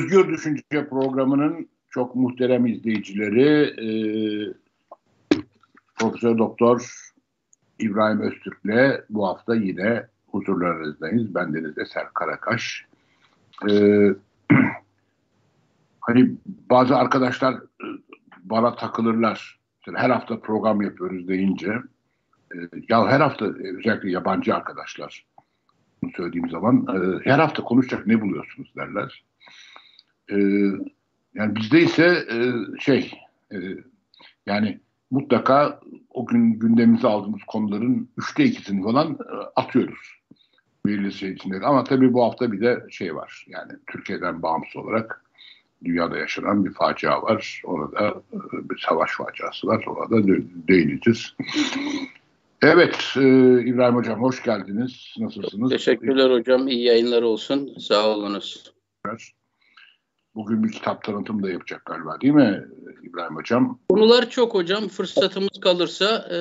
Özgür Düşünce programının çok muhterem izleyicileri e, Profesör Doktor İbrahim Öztürk'le bu hafta yine huzurlarınızdayız. Ben Deniz Eser Karakaş. Ee, hani bazı arkadaşlar e, bana takılırlar. Her hafta program yapıyoruz deyince e, ya her hafta özellikle yabancı arkadaşlar söylediğim zaman e, her hafta konuşacak ne buluyorsunuz derler. E, yani bizde ise e, şey e, yani mutlaka o gün gündemimize aldığımız konuların üçte ikisini falan e, atıyoruz. Belirli şey içinde. Ama tabii bu hafta bir de şey var. Yani Türkiye'den bağımsız olarak dünyada yaşanan bir facia var. Ona da e, bir savaş faciası var. Ona da değineceğiz. Evet e, İbrahim Hocam hoş geldiniz. Nasılsınız? Teşekkürler hocam. İyi yayınlar olsun. Sağ olunuz. Bugün bir kitap tanıtımı da yapacak galiba değil mi İbrahim Hocam? Konular çok hocam. Fırsatımız kalırsa e,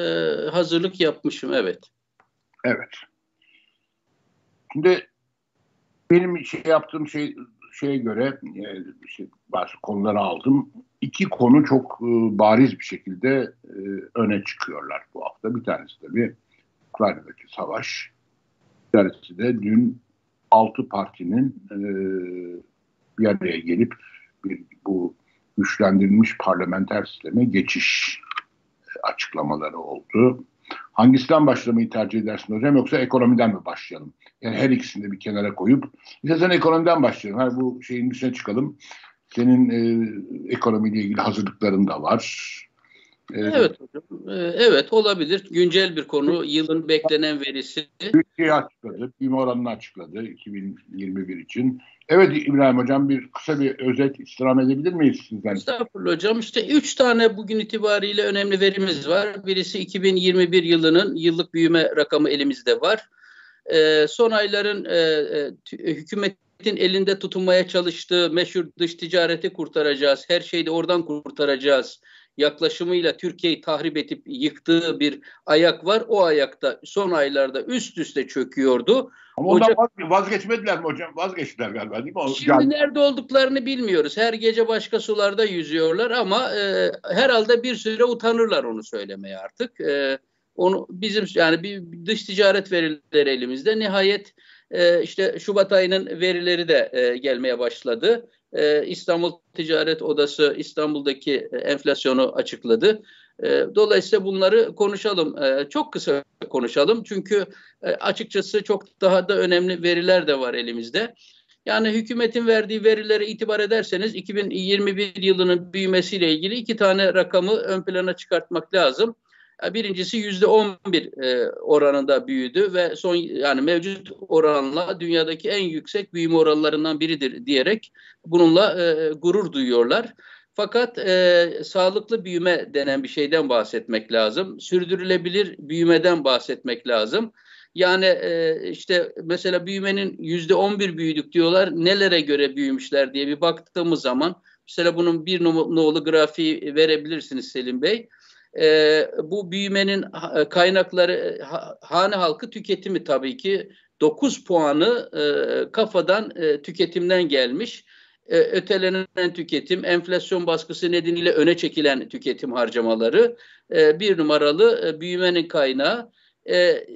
hazırlık yapmışım evet. Evet. Şimdi benim şey yaptığım şey şeye göre e, işte bazı konuları aldım. İki konu çok e, bariz bir şekilde e, öne çıkıyorlar bu hafta. Bir tanesi tabii Ukrayna'daki savaş. Bir tanesi de dün altı partinin e, bir araya gelip bir, bu güçlendirilmiş parlamenter sisteme geçiş e, açıklamaları oldu. Hangisinden başlamayı tercih edersin hocam yoksa ekonomiden mi başlayalım? Yani her ikisini de bir kenara koyup sen ekonomiden başlayalım. Her bu şeyin dışına çıkalım. Senin e, ekonomiyle ilgili hazırlıkların da var. Evet hocam. Ee, evet olabilir. Güncel bir konu. Yılın beklenen verisi. Türkiye açıkladı. Büyüme oranını açıkladı 2021 için. Evet İbrahim Hocam bir kısa bir özet istirham edebilir miyiz sizden? Estağfurullah hocam. İşte üç tane bugün itibariyle önemli verimiz var. Birisi 2021 yılının yıllık büyüme rakamı elimizde var. Ee, son ayların e, e, hükümetin elinde tutunmaya çalıştığı meşhur dış ticareti kurtaracağız. Her şeyi de oradan kurtaracağız yaklaşımıyla Türkiye'yi tahrip edip yıktığı bir ayak var. O ayakta son aylarda üst üste çöküyordu. Ama ondan Ocak... vazgeçmediler mi hocam? Vazgeçtiler galiba değil mi? Şimdi yani... nerede olduklarını bilmiyoruz. Her gece başka sularda yüzüyorlar ama e, herhalde bir süre utanırlar onu söylemeye artık. E, onu bizim yani bir dış ticaret verileri elimizde. Nihayet e, işte Şubat ayının verileri de e, gelmeye başladı e, İstanbul Ticaret Odası İstanbul'daki e, enflasyonu açıkladı. E, dolayısıyla bunları konuşalım. E, çok kısa konuşalım. Çünkü e, açıkçası çok daha da önemli veriler de var elimizde. Yani hükümetin verdiği verilere itibar ederseniz 2021 yılının büyümesiyle ilgili iki tane rakamı ön plana çıkartmak lazım. Birincisi yüzde on bir e, oranında büyüdü ve son yani mevcut oranla dünyadaki en yüksek büyüme oranlarından biridir diyerek bununla e, gurur duyuyorlar. Fakat e, sağlıklı büyüme denen bir şeyden bahsetmek lazım. Sürdürülebilir büyümeden bahsetmek lazım. Yani e, işte mesela büyümenin yüzde on bir büyüdük diyorlar. Nelere göre büyümüşler diye bir baktığımız zaman mesela bunun bir nolu grafiği verebilirsiniz Selim Bey e, bu büyümenin e, kaynakları ha, hane halkı tüketimi tabii ki 9 puanı e, kafadan e, tüketimden gelmiş. E, ötelenen tüketim, enflasyon baskısı nedeniyle öne çekilen tüketim harcamaları e, bir numaralı e, büyümenin kaynağı. E,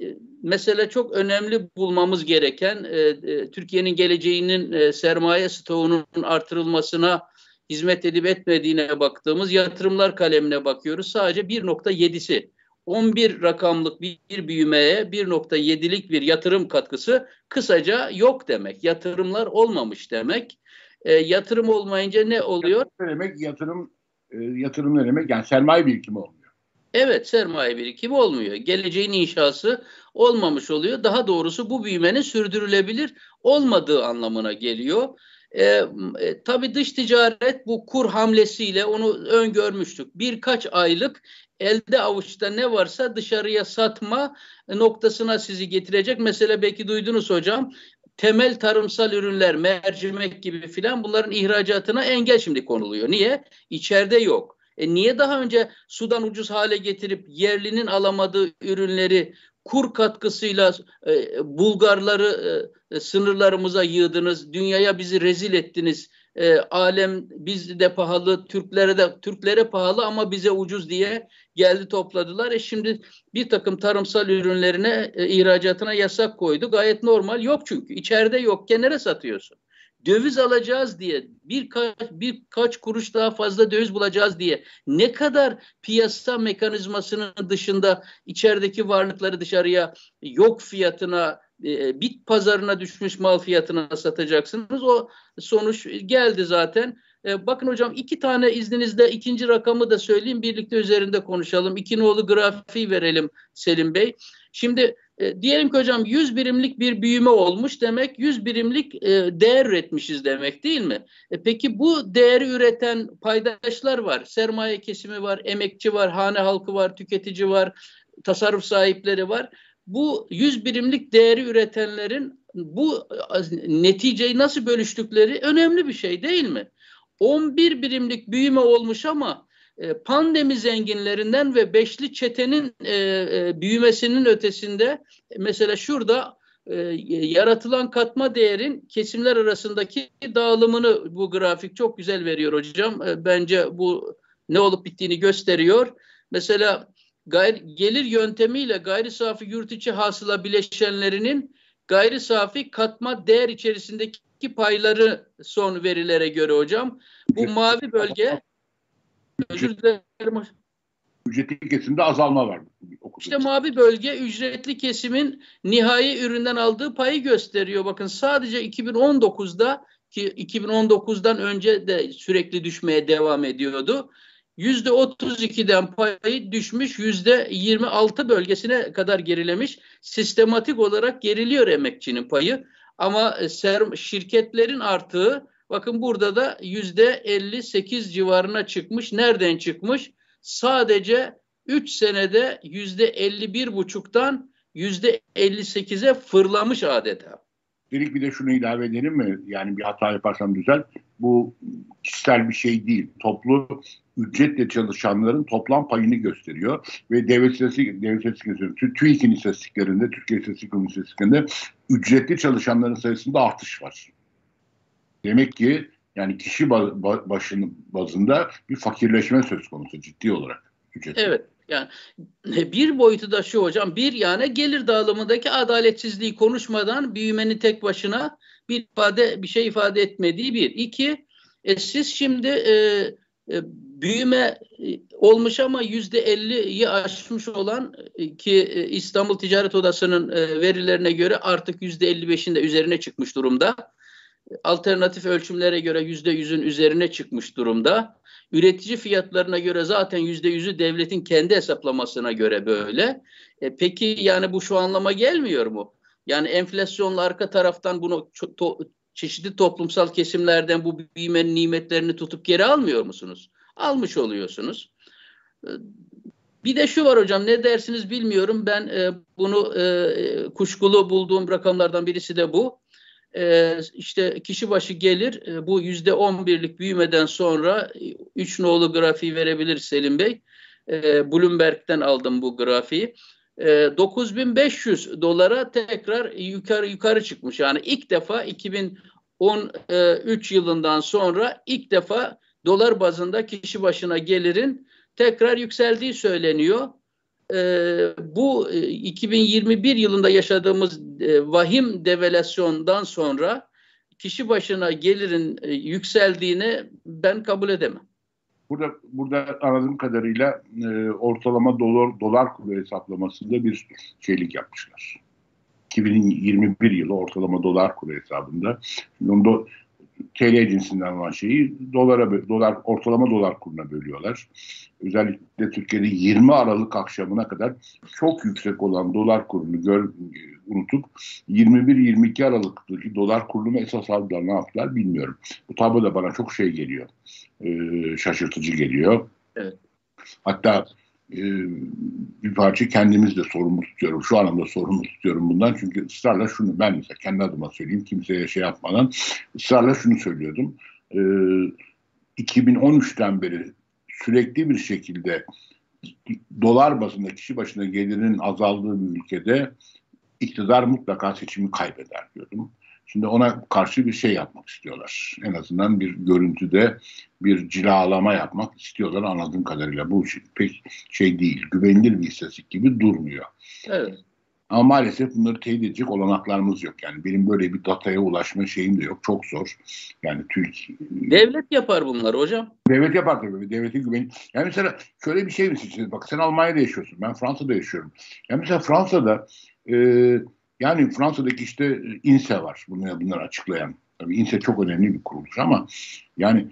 mesele çok önemli bulmamız gereken e, e, Türkiye'nin geleceğinin e, sermaye stoğunun artırılmasına hizmet edip etmediğine baktığımız yatırımlar kalemine bakıyoruz. Sadece 1.7'si 11 rakamlık bir büyümeye 1.7'lik bir yatırım katkısı kısaca yok demek. Yatırımlar olmamış demek. E, yatırım olmayınca ne oluyor? Ne demek yatırım e, yatırım ne demek? Yani sermaye birikimi olmuyor. Evet sermaye birikimi olmuyor. Geleceğin inşası olmamış oluyor. Daha doğrusu bu büyümenin sürdürülebilir olmadığı anlamına geliyor. E, e, tabii dış ticaret bu kur hamlesiyle onu öngörmüştük. Birkaç aylık elde avuçta ne varsa dışarıya satma noktasına sizi getirecek. Mesela belki duydunuz hocam temel tarımsal ürünler, mercimek gibi filan bunların ihracatına engel şimdi konuluyor. Niye? İçeride yok. E niye daha önce sudan ucuz hale getirip yerlinin alamadığı ürünleri kur katkısıyla e, Bulgarları e, sınırlarımıza yığdınız, dünyaya bizi rezil ettiniz e, alem bizde pahalı, Türklere de Türklere pahalı ama bize ucuz diye geldi topladılar. E şimdi bir takım tarımsal ürünlerine e, ihracatına yasak koydu. Gayet normal. Yok çünkü. içeride yok. Kenara satıyorsun? Döviz alacağız diye birkaç birkaç kuruş daha fazla döviz bulacağız diye ne kadar piyasa mekanizmasının dışında içerideki varlıkları dışarıya yok fiyatına e, bit pazarına düşmüş mal fiyatına satacaksınız. O sonuç geldi zaten. E, bakın hocam iki tane izninizle ikinci rakamı da söyleyeyim. Birlikte üzerinde konuşalım. İki nolu grafiği verelim Selim Bey. Şimdi e, diyelim ki hocam 100 birimlik bir büyüme olmuş demek 100 birimlik e, değer üretmişiz demek değil mi? E, peki bu değeri üreten paydaşlar var. Sermaye kesimi var, emekçi var, hane halkı var, tüketici var, tasarruf sahipleri var bu 100 birimlik değeri üretenlerin bu neticeyi nasıl bölüştükleri önemli bir şey değil mi? 11 birimlik büyüme olmuş ama e, pandemi zenginlerinden ve beşli çetenin e, e, büyümesinin ötesinde mesela şurada yaratılan katma değerin kesimler arasındaki dağılımını bu grafik çok güzel veriyor hocam. bence bu ne olup bittiğini gösteriyor. Mesela gayri, gelir yöntemiyle gayri safi yurt içi hasıla bileşenlerinin gayri safi katma değer içerisindeki payları son verilere göre hocam. Bu mavi bölge özür dilerim. Ücretli kesimde azalma var. İşte mavi bölge ücretli kesimin nihai üründen aldığı payı gösteriyor. Bakın sadece 2019'da ki 2019'dan önce de sürekli düşmeye devam ediyordu. Yüzde 32'den payı düşmüş, yüzde 26 bölgesine kadar gerilemiş. Sistematik olarak geriliyor emekçinin payı. Ama şirketlerin artığı bakın burada da yüzde 58 civarına çıkmış. Nereden çıkmış? Sadece 3 senede yüzde 51,5'tan yüzde 58'e fırlamış adeta. Dedik bir de şunu ilave edelim mi? Yani bir hata yaparsam düzel. Bu kişisel bir şey değil. Toplu ücretle çalışanların toplam payını gösteriyor. Ve devlet istatistik, devlet istatistik, TÜİK'in istatistiklerinde, Türkiye İstatistik istatistiklerinde ücretli çalışanların sayısında artış var. Demek ki yani kişi başının bazında bir fakirleşme söz konusu ciddi olarak. Ücretli. Evet. Yani bir boyutu da şu hocam, bir yani gelir dağılımındaki adaletsizliği konuşmadan büyümenin tek başına bir ifade bir şey ifade etmediği bir. İki, e, siz şimdi e, e, büyüme e, olmuş ama yüzde elliyi aşmış olan e, ki e, İstanbul Ticaret Odası'nın verilerine göre artık yüzde elli beşin de üzerine çıkmış durumda. Alternatif ölçümlere göre yüzde yüzün üzerine çıkmış durumda. Üretici fiyatlarına göre zaten yüzde yüzü devletin kendi hesaplamasına göre böyle. E, peki yani bu şu anlama gelmiyor mu? Yani enflasyonla arka taraftan bunu to, çeşitli toplumsal kesimlerden bu büyümenin nimetlerini tutup geri almıyor musunuz? Almış oluyorsunuz. E, bir de şu var hocam ne dersiniz bilmiyorum. Ben e, bunu e, kuşkulu bulduğum rakamlardan birisi de bu e, işte kişi başı gelir e, bu yüzde on birlik büyümeden sonra 3 nolu grafiği verebilir Selim Bey. E, Bloomberg'den aldım bu grafiği. E, 9500 dolara tekrar yukarı yukarı çıkmış. Yani ilk defa 2013 yılından sonra ilk defa dolar bazında kişi başına gelirin tekrar yükseldiği söyleniyor e, bu 2021 e, yılında yaşadığımız e, vahim devalüasyondan sonra kişi başına gelirin e, yükseldiğini ben kabul edemem. Burada burada anladığım kadarıyla e, ortalama dolar dolar kuru hesaplamasında bir şeylik yapmışlar. 2021 yılı ortalama dolar kuru hesabında. Şimdi onu TL cinsinden olan şeyi dolara dolar ortalama dolar kuruna bölüyorlar. Özellikle Türkiye'de 20 Aralık akşamına kadar çok yüksek olan dolar kurunu gör, unutup 21-22 Aralık'taki dolar kurunu esas aldılar ne yaptılar bilmiyorum. Bu tablo da bana çok şey geliyor. E, şaşırtıcı geliyor. Evet. Hatta e, bir parça kendimiz de sorumlu tutuyorum. Şu anlamda sorumlu tutuyorum bundan. Çünkü ısrarla şunu ben mesela kendi adıma söyleyeyim kimseye şey yapmadan ısrarla şunu söylüyordum. E, 2013'ten beri sürekli bir şekilde dolar bazında kişi başına gelirinin azaldığı bir ülkede iktidar mutlaka seçimi kaybeder diyordum. Şimdi ona karşı bir şey yapmak istiyorlar. En azından bir görüntüde bir cilalama yapmak istiyorlar anladığım kadarıyla. Bu pek şey değil, güvenilir bir istatistik gibi durmuyor. Evet. Ama maalesef bunları teyit edecek olanaklarımız yok. Yani benim böyle bir dataya ulaşma şeyim de yok. Çok zor. Yani Türkiye... Devlet yapar bunları hocam. Devlet yapar tabii. Devletin güveni. Yani mesela şöyle bir şey misin? Bak sen Almanya'da yaşıyorsun. Ben Fransa'da yaşıyorum. Yani mesela Fransa'da e, yani Fransa'daki işte INSE var. Bunları, bunları açıklayan. Tabii INSE çok önemli bir kuruluş ama yani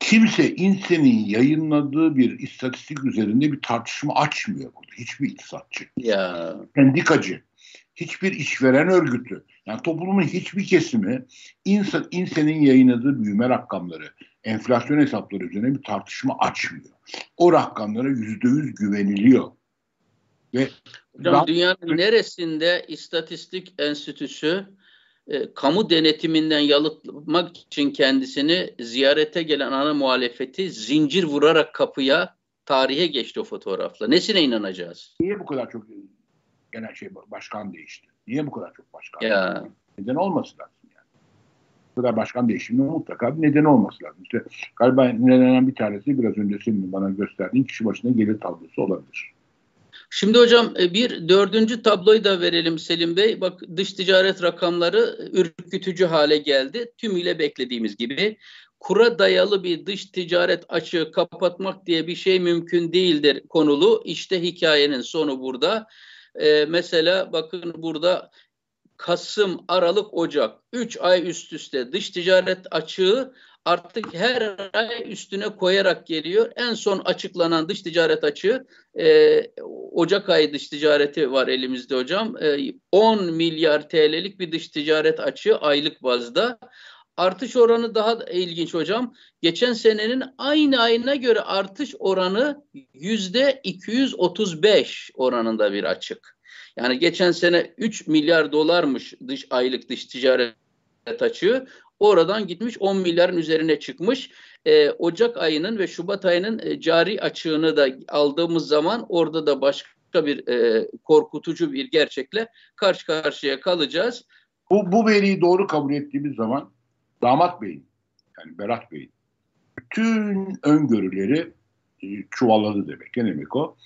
kimse INSE'nin yayınladığı bir istatistik üzerinde bir tartışma açmıyor burada. Hiçbir iktisatçı. Ya. Sendikacı. Hiçbir işveren örgütü. Yani toplumun hiçbir kesimi INSE, INSE'nin yayınladığı büyüme rakamları, enflasyon hesapları üzerine bir tartışma açmıyor. O rakamlara yüzde yüz güveniliyor. Ve Hocam, dünyanın neresinde istatistik enstitüsü e, kamu denetiminden yalıtmak için kendisini ziyarete gelen ana muhalefeti zincir vurarak kapıya tarihe geçti o fotoğrafla. Nesine inanacağız? Niye bu kadar çok genel şey başkan değişti? Niye bu kadar çok başkan ya. değişti? Neden olması lazım yani? Bu kadar başkan değişiminin mutlaka bir nedeni olması lazım. İşte galiba nedenen bir tanesi biraz önce senin bana gösterdiğin kişi başına gelir tablosu olabilir. Şimdi hocam e, bir dördüncü tabloyu da verelim Selim Bey. Bak dış ticaret rakamları ürkütücü hale geldi. Tümüyle beklediğimiz gibi. Kura dayalı bir dış ticaret açığı kapatmak diye bir şey mümkün değildir konulu. İşte hikayenin sonu burada. Ee, mesela bakın burada Kasım, Aralık, Ocak 3 ay üst üste dış ticaret açığı artık her ay üstüne koyarak geliyor. En son açıklanan dış ticaret açığı e, Ocak ayı dış ticareti var elimizde hocam. E, 10 milyar TL'lik bir dış ticaret açığı aylık bazda. Artış oranı daha ilginç hocam. Geçen senenin aynı ayına göre artış oranı yüzde 235 oranında bir açık. Yani geçen sene 3 milyar dolarmış dış aylık dış ticaret açığı. Oradan gitmiş 10 milyarın üzerine çıkmış. E, Ocak ayının ve Şubat ayının e, cari açığını da aldığımız zaman orada da başka bir e, korkutucu bir gerçekle karşı karşıya kalacağız. Bu, bu veriyi doğru kabul ettiğimiz zaman damat beyin yani Berat Bey'in bütün öngörüleri e, çuvalladı demek. Ne demek o?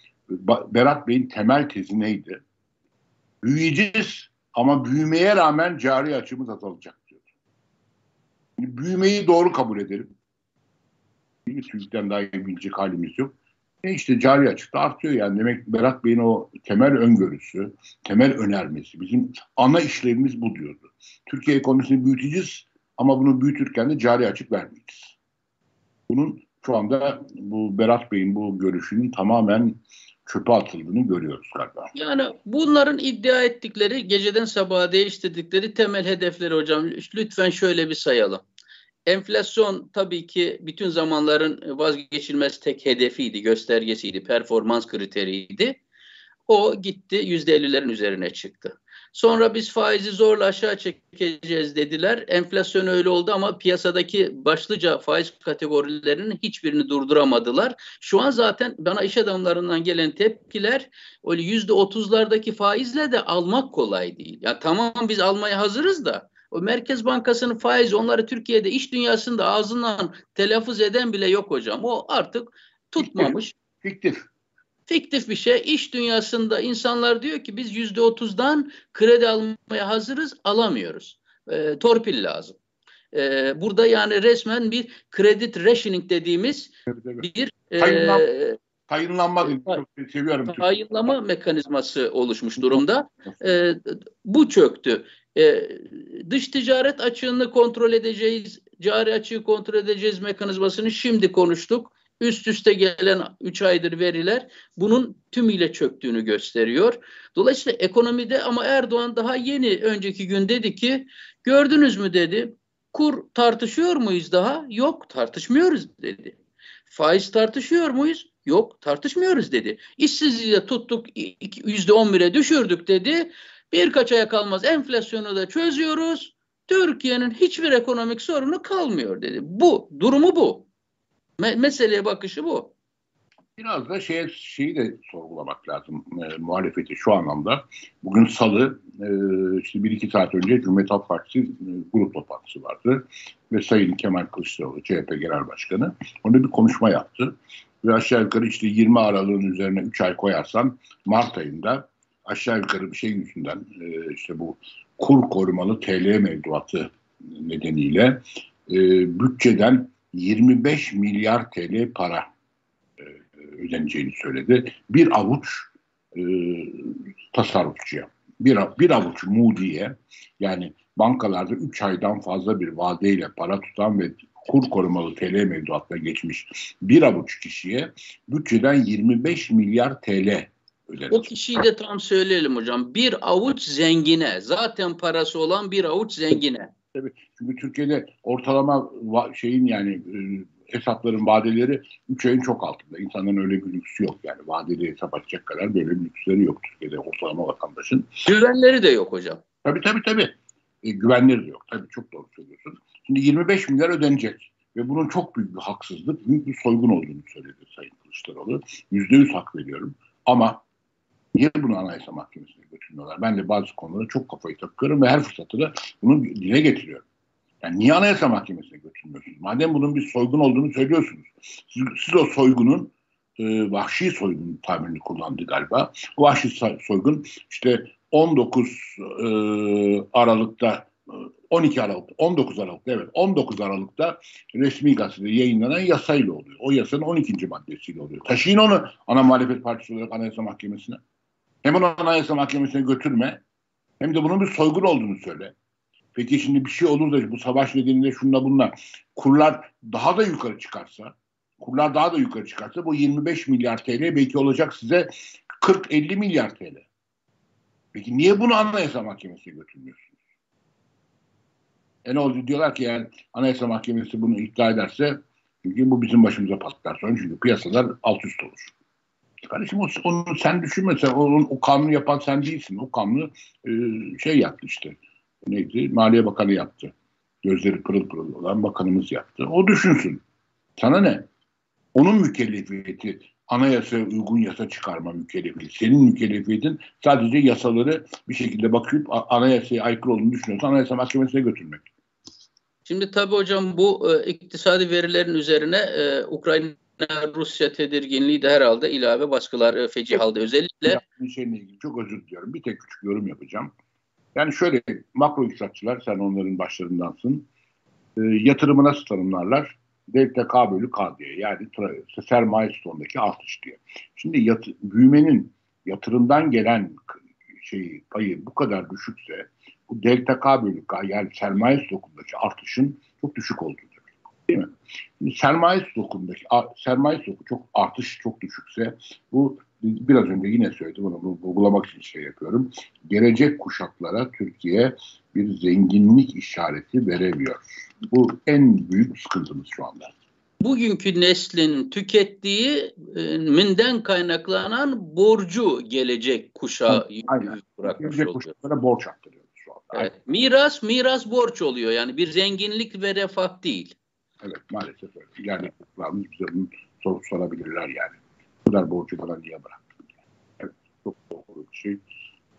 Berat Bey'in temel tezi neydi? Büyüyeceğiz ama büyümeye rağmen cari açımız azalacak büyümeyi doğru kabul edelim. TÜİK'ten daha iyi bilecek halimiz yok. E işte cari açıkta artıyor yani. Demek Berat Bey'in o temel öngörüsü, temel önermesi, bizim ana işlevimiz bu diyordu. Türkiye ekonomisini büyüteceğiz ama bunu büyütürken de cari açık vermeyeceğiz. Bunun şu anda bu Berat Bey'in bu görüşünün tamamen çöpe atıldığını görüyoruz galiba. Yani bunların iddia ettikleri, geceden sabaha değiştirdikleri temel hedefleri hocam lütfen şöyle bir sayalım. Enflasyon tabii ki bütün zamanların vazgeçilmez tek hedefiydi, göstergesiydi, performans kriteriydi. O gitti yüzde ellilerin üzerine çıktı. Sonra biz faizi zorla aşağı çekeceğiz dediler. Enflasyon öyle oldu ama piyasadaki başlıca faiz kategorilerinin hiçbirini durduramadılar. Şu an zaten bana iş adamlarından gelen tepkiler öyle yüzde otuzlardaki faizle de almak kolay değil. Ya tamam biz almaya hazırız da o Merkez Bankası'nın faizi onları Türkiye'de iş dünyasında ağzından telaffuz eden bile yok hocam. O artık tutmamış. Fiktif. Fiktif bir şey. İş dünyasında insanlar diyor ki biz yüzde otuzdan kredi almaya hazırız, alamıyoruz. E, torpil lazım. E, burada yani resmen bir credit rationing dediğimiz evet, bir Tayınlan, e, tayınlanma çok seviyorum. Tayınlama mekanizması oluşmuş durumda. E, bu çöktü. E, dış ticaret açığını kontrol edeceğiz, cari açığı kontrol edeceğiz mekanizmasını şimdi konuştuk. Üst üste gelen 3 aydır veriler bunun tümüyle çöktüğünü gösteriyor. Dolayısıyla ekonomide ama Erdoğan daha yeni önceki gün dedi ki gördünüz mü dedi kur tartışıyor muyuz daha? Yok tartışmıyoruz dedi. Faiz tartışıyor muyuz? Yok tartışmıyoruz dedi. İşsizliği de tuttuk yüzde on bire düşürdük dedi. Birkaç aya kalmaz enflasyonu da çözüyoruz. Türkiye'nin hiçbir ekonomik sorunu kalmıyor dedi. Bu, durumu bu. Me meseleye bakışı bu. Biraz da şey, şeyi de sorgulamak lazım e, muhalefeti şu anlamda. Bugün salı e, işte bir iki saat önce Cumhuriyet Halk Partisi e, grup toplantısı vardı. Ve Sayın Kemal Kılıçdaroğlu CHP Genel Başkanı orada bir konuşma yaptı. Ve aşağı yukarı işte 20 Aralık'ın üzerine 3 ay koyarsan Mart ayında aşağı yukarı bir şey yüzünden e, işte bu kur korumalı TL mevduatı nedeniyle e, bütçeden 25 milyar TL para e, ödeneceğini söyledi. Bir avuç e, tasarrufçuya, bir, bir avuç Moody'ye yani bankalarda 3 aydan fazla bir vadeyle para tutan ve kur korumalı TL mevduatına geçmiş bir avuç kişiye bütçeden 25 milyar TL ödenecek. O kişiyi de tam söyleyelim hocam. Bir avuç zengine, zaten parası olan bir avuç zengine. Tabii. Çünkü Türkiye'de ortalama şeyin yani e, hesapların vadeleri 3 ayın çok altında. İnsanların öyle bir lüksü yok. Yani vadeli hesap açacak kadar böyle bir lüksleri yok Türkiye'de ortalama vatandaşın. Güvenleri de yok hocam. Tabii tabii tabii. E, güvenleri de yok. Tabii çok doğru söylüyorsun. Şimdi 25 milyar ödenecek. Ve bunun çok büyük bir haksızlık, büyük bir soygun olduğunu söyledi Sayın Kılıçdaroğlu. %100 hak veriyorum. Ama Niye bunu Anayasa Mahkemesi'ne götürmüyorlar? Ben de bazı konulara çok kafayı takıyorum ve her fırsatta da bunu dile getiriyorum. Yani niye Anayasa Mahkemesi'ne götürmüyorsunuz? Madem bunun bir soygun olduğunu söylüyorsunuz. Siz, siz o soygunun e, vahşi soygun tabirini kullandı galiba. O vahşi soygun işte 19 e, Aralık'ta 12 Aralık, 19 Aralık'ta evet 19 Aralık'ta resmi gazetede yayınlanan yasayla oluyor. O yasanın 12. maddesiyle oluyor. Taşıyın onu ana muhalefet partisi olarak Anayasa Mahkemesi'ne. Hem onu Anayasa Mahkemesi'ne götürme hem de bunun bir soygun olduğunu söyle. Peki şimdi bir şey olur da bu savaş nedeniyle şunla bunla kurlar daha da yukarı çıkarsa kurlar daha da yukarı çıkarsa bu 25 milyar TL belki olacak size 40-50 milyar TL. Peki niye bunu Anayasa Mahkemesi'ne götürmüyorsunuz? E ne oldu? Diyorlar ki yani Anayasa Mahkemesi bunu iddia ederse çünkü bu bizim başımıza patlar sonra çünkü piyasalar alt üst olur. Kardeşim o, onu sen düşünme sen onun, o kanunu yapan sen değilsin. O kanunu e, şey yaptı işte. Neydi? Maliye Bakanı yaptı. Gözleri pırıl pırıl olan bakanımız yaptı. O düşünsün. Sana ne? Onun mükellefiyeti anayasaya uygun yasa çıkarma mükellefiyeti. Senin mükellefiyetin sadece yasaları bir şekilde bakıp anayasaya aykırı olduğunu düşünüyorsan anayasa mahkemesine götürmek. Şimdi tabii hocam bu e, iktisadi verilerin üzerine e, Ukrayna Rusya tedirginliği de herhalde ilave baskılar e, feci halde özellikle. Bir şeyle ilgili çok özür diliyorum. Bir tek küçük yorum yapacağım. Yani şöyle makro iktisatçılar sen onların başlarındansın. E, yatırımı nasıl tanımlarlar? Delta K bölü K diye yani sermaye stoğundaki artış diye. Şimdi yat, büyümenin yatırımdan gelen şeyi payı bu kadar düşükse bu delta K bölü K yani sermaye stokundaki artışın çok düşük olduğu demek. Değil mi? Şimdi sermaye stokundaki sermaye stoku çok artış çok düşükse bu biraz önce yine söyledim bunu vurgulamak için şey yapıyorum. Gelecek kuşaklara Türkiye bir zenginlik işareti veremiyor. Bu en büyük sıkıntımız şu anda. Bugünkü neslin tükettiği minden kaynaklanan borcu gelecek kuşağa bırakmış gelecek kuşaklara borç aktarıyoruz şu anda. Evet. Miras, miras borç oluyor. Yani bir zenginlik ve refah değil. Evet maalesef öyle. Yani çocuklarımız bize bunu sor, sorabilirler yani. Bu kadar borcu bana niye bıraktın? Evet çok doğru bir şey.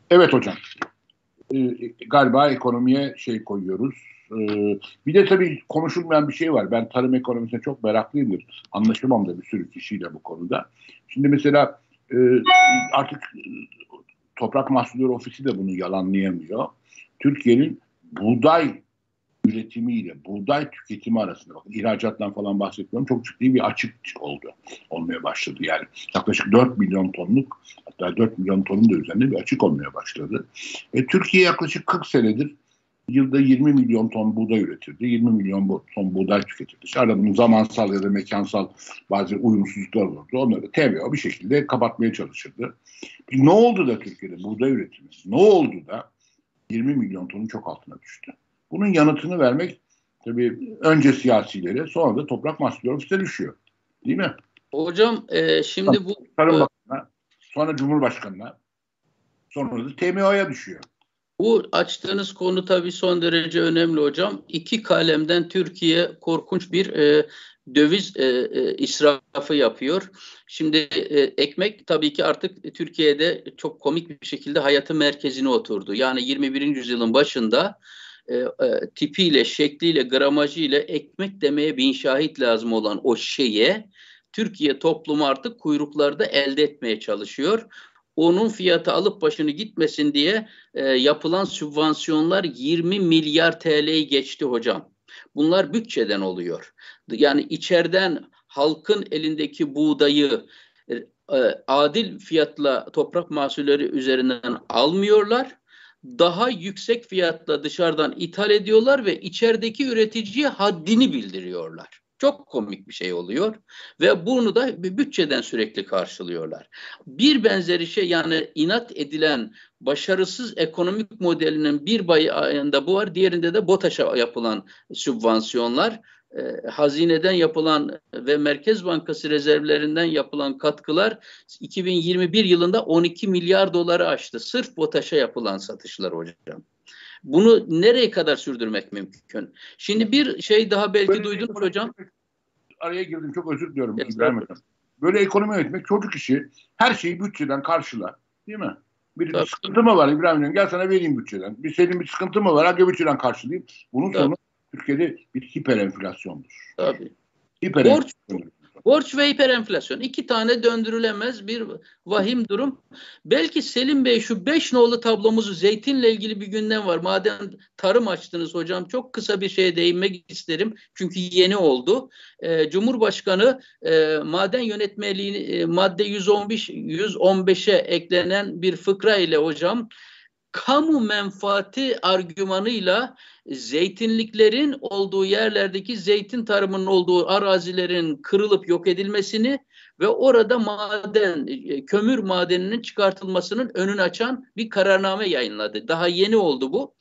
Evet hocam. Ee, galiba ekonomiye şey koyuyoruz. Ee, bir de tabii konuşulmayan bir şey var. Ben tarım ekonomisine çok meraklıyımdır. Anlaşamam da bir sürü kişiyle bu konuda. Şimdi mesela e, artık Toprak Mahsulleri Ofisi de bunu yalanlayamıyor. Türkiye'nin buğday üretimiyle buğday tüketimi arasında bakın ihracattan falan bahsetmiyorum çok ciddi bir açık oldu olmaya başladı yani yaklaşık 4 milyon tonluk hatta 4 milyon tonun da üzerinde bir açık olmaya başladı. E, Türkiye yaklaşık 40 senedir yılda 20 milyon ton buğday üretirdi. 20 milyon ton buğday tüketirdi. Arada bunun zamansal ya da mekansal bazı uyumsuzluklar olurdu. Onları TMO bir şekilde kapatmaya çalışırdı. Ne oldu da Türkiye'de buğday üretimi? Ne oldu da 20 milyon tonun çok altına düştü? Bunun yanıtını vermek tabii önce siyasilere sonra da Toprak Mahsulleri Ofisi'ne düşüyor. Değil mi? Hocam e, şimdi bu... Tarım Bakanı'na, sonra Cumhurbaşkanı'na, sonra da TMO'ya düşüyor. Bu açtığınız konu tabii son derece önemli hocam. İki kalemden Türkiye korkunç bir e, döviz e, e, israfı yapıyor. Şimdi e, ekmek tabii ki artık Türkiye'de çok komik bir şekilde hayatın merkezine oturdu. Yani 21. yüzyılın başında e, e, tipiyle, şekliyle, gramajıyla ekmek demeye bin şahit lazım olan o şeye Türkiye toplumu artık kuyruklarda elde etmeye çalışıyor. Onun fiyatı alıp başını gitmesin diye e, yapılan sübvansiyonlar 20 milyar TL'yi geçti hocam. Bunlar bütçeden oluyor. Yani içeriden halkın elindeki buğdayı e, adil fiyatla toprak mahsulleri üzerinden almıyorlar. Daha yüksek fiyatla dışarıdan ithal ediyorlar ve içerideki üreticiye haddini bildiriyorlar. Çok komik bir şey oluyor ve bunu da bütçeden sürekli karşılıyorlar. Bir benzeri şey yani inat edilen başarısız ekonomik modelinin bir bayında bu var, diğerinde de BOTAŞ'a yapılan sübvansiyonlar e, hazineden yapılan ve Merkez Bankası rezervlerinden yapılan katkılar 2021 yılında 12 milyar doları aştı. Sırf BOTAŞ'a yapılan satışlar hocam. Bunu nereye kadar sürdürmek mümkün? Şimdi bir şey daha belki Böyle duydunuz hocam. Araya girdim çok özür diliyorum evet. Böyle ekonomi yönetmek çocuk işi. Her şeyi bütçeden karşılar. Değil mi? Bir Tabii. sıkıntı mı var İbrahim Hocam? Gel sana vereyim bütçeden. Bir senin bir sıkıntı mı var? Hadi bütçeden karşılayayım. Bunun Tabii. sonu Türkiye'de bir hiper enflasyondur. Tabii. Hiper Borç, Borç ve hiperenflasyon. iki tane döndürülemez bir vahim durum. Belki Selim Bey şu beş nolu tablomuzu zeytinle ilgili bir gündem var. Madem tarım açtınız hocam çok kısa bir şeye değinmek isterim. Çünkü yeni oldu. Ee, Cumhurbaşkanı e, maden yönetmeliğini e, madde 115 115'e eklenen bir fıkra ile hocam kamu menfaati argümanıyla zeytinliklerin olduğu yerlerdeki zeytin tarımının olduğu arazilerin kırılıp yok edilmesini ve orada maden, e, kömür madeninin çıkartılmasının önünü açan bir kararname yayınladı. Daha yeni oldu bu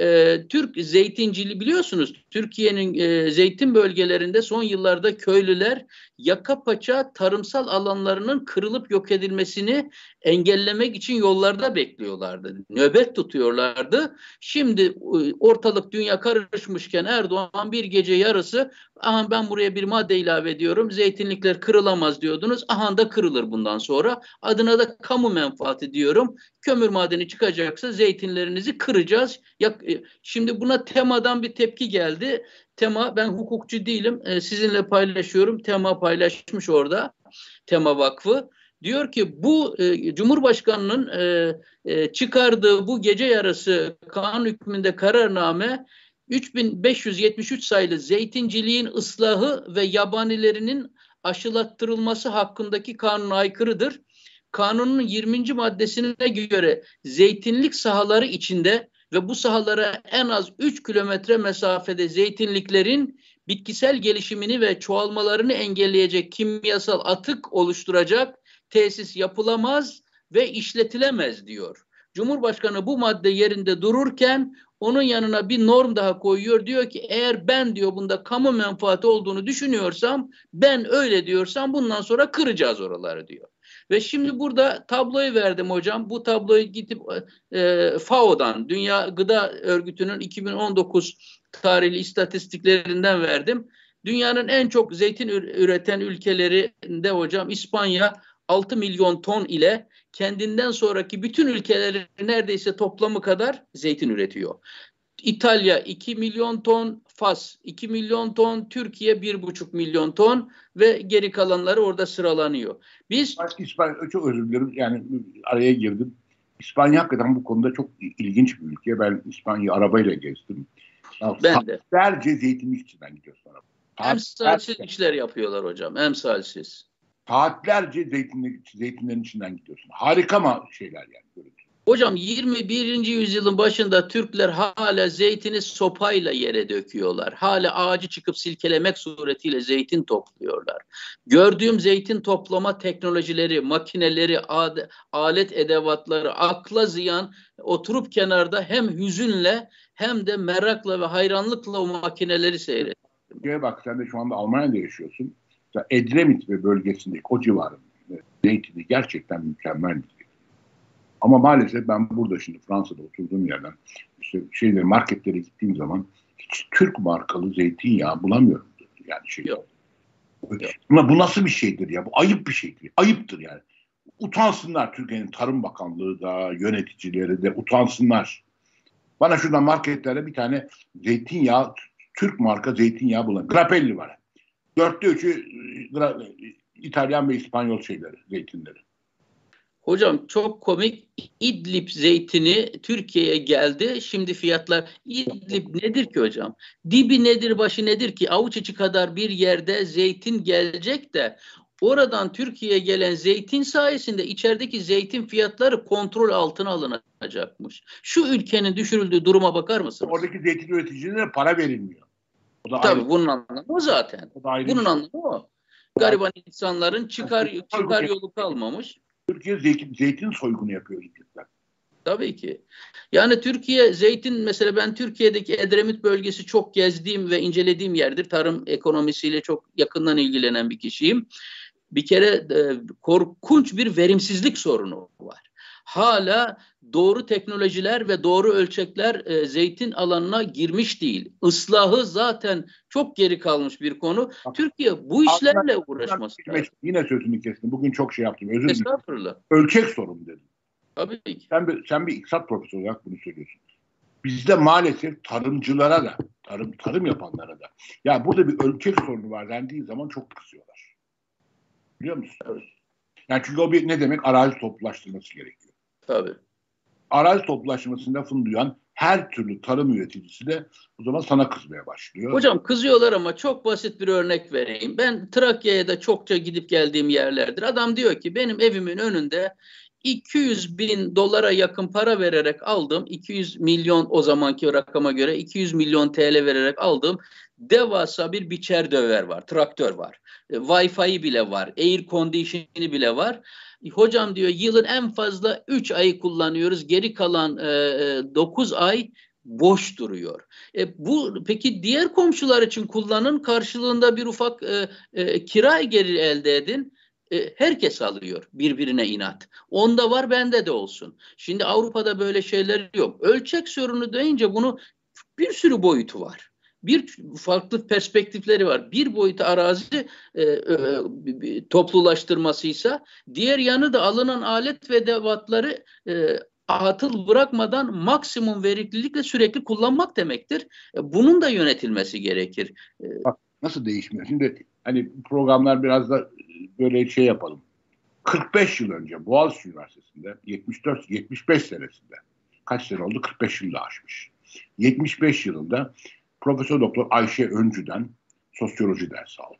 e, Türk zeytinciliği biliyorsunuz Türkiye'nin e, zeytin bölgelerinde son yıllarda köylüler yaka paça tarımsal alanlarının kırılıp yok edilmesini engellemek için yollarda bekliyorlardı. Nöbet tutuyorlardı. Şimdi e, ortalık dünya karışmışken Erdoğan bir gece yarısı aha ben buraya bir madde ilave ediyorum zeytinlikler kırılamaz diyordunuz. Aha da kırılır bundan sonra. Adına da kamu menfaati diyorum. Kömür madeni çıkacaksa zeytinlerinizi kıracağız. E, şimdi buna temadan bir tepki geldi. Tema ben hukukçu değilim. E, sizinle paylaşıyorum. Tema paylaşmış orada. Tema Vakfı. Diyor ki bu e, Cumhurbaşkanı'nın e, e, çıkardığı bu gece yarısı kanun hükmünde kararname 3573 sayılı zeytinciliğin ıslahı ve yabanilerinin aşılattırılması hakkındaki kanuna aykırıdır. Kanunun 20. maddesine göre zeytinlik sahaları içinde ve bu sahalara en az 3 kilometre mesafede zeytinliklerin bitkisel gelişimini ve çoğalmalarını engelleyecek kimyasal atık oluşturacak tesis yapılamaz ve işletilemez diyor. Cumhurbaşkanı bu madde yerinde dururken onun yanına bir norm daha koyuyor. Diyor ki eğer ben diyor bunda kamu menfaati olduğunu düşünüyorsam ben öyle diyorsam bundan sonra kıracağız oraları diyor. Ve şimdi burada tabloyu verdim hocam. Bu tabloyu gidip e, FAO'dan, Dünya Gıda Örgütü'nün 2019 tarihli istatistiklerinden verdim. Dünyanın en çok zeytin üreten ülkelerinde hocam İspanya 6 milyon ton ile kendinden sonraki bütün ülkelerin neredeyse toplamı kadar zeytin üretiyor. İtalya 2 milyon ton, Fas 2 milyon ton, Türkiye 1,5 milyon ton ve geri kalanları orada sıralanıyor. Biz İspanya çok özür dilerim yani araya girdim. İspanya hakikaten bu konuda çok ilginç bir ülke. Ben İspanya'yı arabayla gezdim. ben de. Saatlerce zeytinlik içinden gidiyorsun araba. Emsalsiz işler yapıyorlar hocam. Emsalsiz. Saatlerce zeytinlik, zeytinlerin içinden gidiyorsun. Harika mı şeyler yani. Görüntü. Hocam 21. yüzyılın başında Türkler hala zeytini sopayla yere döküyorlar. Hala ağacı çıkıp silkelemek suretiyle zeytin topluyorlar. Gördüğüm zeytin toplama teknolojileri, makineleri, alet edevatları akla ziyan oturup kenarda hem hüzünle hem de merakla ve hayranlıkla o makineleri seyrediyorum. Bak sen de şu anda Almanya'da yaşıyorsun. Edremit ve bölgesindeki o civarın zeytini gerçekten mükemmel bir ama maalesef ben burada şimdi Fransa'da oturduğum yerden işte şeyleri marketlere gittiğim zaman hiç Türk markalı zeytinyağı bulamıyorum. Yani şey yok. Buna, bu nasıl bir şeydir ya? Bu ayıp bir şeydir. Ayıptır yani. Utansınlar Türkiye'nin Tarım Bakanlığı da, yöneticileri de utansınlar. Bana şurada marketlerde bir tane zeytinyağı, Türk marka zeytinyağı bulan. Grappelli var. Dörtte üçü İtalyan ve İspanyol şeyleri, zeytinleri. Hocam çok komik. İdlib zeytini Türkiye'ye geldi. Şimdi fiyatlar İdlib nedir ki hocam? Dibi nedir, başı nedir ki? Avuç içi kadar bir yerde zeytin gelecek de oradan Türkiye'ye gelen zeytin sayesinde içerideki zeytin fiyatları kontrol altına alınacakmış. Şu ülkenin düşürüldüğü duruma bakar mısınız? Oradaki zeytin üreticilerine para verilmiyor. O da Tabii ayrı. bunun anlamı o zaten. O bunun şey. anlamı o. Gariban insanların çıkar çıkar yolu kalmamış. Türkiye zeytin, zeytin soygunu yapıyor İngilizler. Tabii ki. Yani Türkiye zeytin mesela ben Türkiye'deki Edremit bölgesi çok gezdiğim ve incelediğim yerdir. Tarım ekonomisiyle çok yakından ilgilenen bir kişiyim. Bir kere e, korkunç bir verimsizlik sorunu var. Hala doğru teknolojiler ve doğru ölçekler e, zeytin alanına girmiş değil. Islahı zaten çok geri kalmış bir konu. Türkiye bu işlerle uğraşması lazım. Yine sözünü kestim. Bugün çok şey yaptım. Özür dilerim. Ölçek sorun dedim. Tabii ki. Sen bir, sen bir iktisat profesörü olarak bunu söylüyorsun. Bizde maalesef tarımcılara da, tarım tarım yapanlara da. Ya burada bir ölçek sorunu var dendiği zaman çok kızıyorlar. Biliyor musun? Evet. Yani çünkü o bir ne demek? Arazi toplulaştırması gerekiyor. Tabii arazi toplaşmasını lafını duyan her türlü tarım üreticisi de o zaman sana kızmaya başlıyor. Hocam kızıyorlar ama çok basit bir örnek vereyim. Ben Trakya'ya da çokça gidip geldiğim yerlerdir. Adam diyor ki benim evimin önünde 200 bin dolara yakın para vererek aldım. 200 milyon o zamanki rakama göre 200 milyon TL vererek aldım. Devasa bir biçer döver var, traktör var. E, Wi-Fi bile var, air condition'i bile var. Hocam diyor yılın en fazla 3 ayı kullanıyoruz. Geri kalan e, 9 e, ay boş duruyor. E, bu peki diğer komşular için kullanın karşılığında bir ufak e, e, kira geri elde edin. E, herkes alıyor birbirine inat. Onda var bende de olsun. Şimdi Avrupa'da böyle şeyler yok. Ölçek sorunu deyince bunu bir sürü boyutu var bir farklı perspektifleri var. Bir boyutu arazi e, e, toplulaştırmasıysa diğer yanı da alınan alet ve devatları e, atıl bırakmadan maksimum verimlilikle sürekli kullanmak demektir. E, bunun da yönetilmesi gerekir. E, Bak nasıl değişmiyor? Şimdi hani programlar biraz da böyle şey yapalım. 45 yıl önce Boğaziçi Üniversitesi'nde 74 75 senesinde kaç sene oldu? 45 yılda aşmış. 75 yılında Profesör Doktor Ayşe Öncü'den sosyoloji dersi aldım.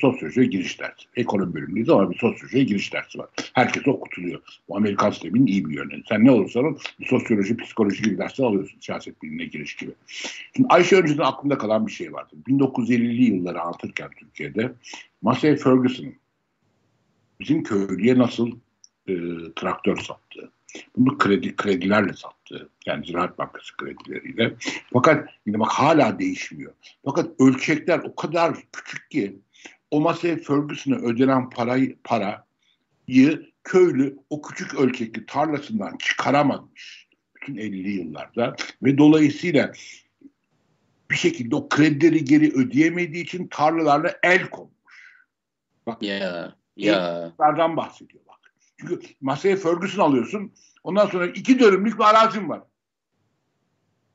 Sosyolojiye giriş dersi. Ekonomi bölümündeyiz ama bir sosyolojiye giriş dersi var. Herkes okutuluyor. Bu Amerikan sisteminin iyi bir yönü. Sen ne olursan ol sosyoloji, psikoloji gibi dersler alıyorsun. Siyaset bilimine giriş gibi. Şimdi Ayşe Öncü'den aklımda kalan bir şey vardı. 1950'li yılları anlatırken Türkiye'de Massey Ferguson'ın bizim köylüye nasıl e, traktör sattığı, bunu kredi kredilerle sattı. Yani Ziraat Bankası kredileriyle. Fakat yine bak hala değişmiyor. Fakat ölçekler o kadar küçük ki o masaya Ferguson'a ödenen parayı, parayı köylü o küçük ölçekli tarlasından çıkaramamış. Bütün 50'li yıllarda ve dolayısıyla bir şekilde o kredileri geri ödeyemediği için tarlalarla el konmuş. Bak, ya, ya. bahsediyor. Çünkü masaya Ferguson alıyorsun. Ondan sonra iki dönümlük bir arazim var.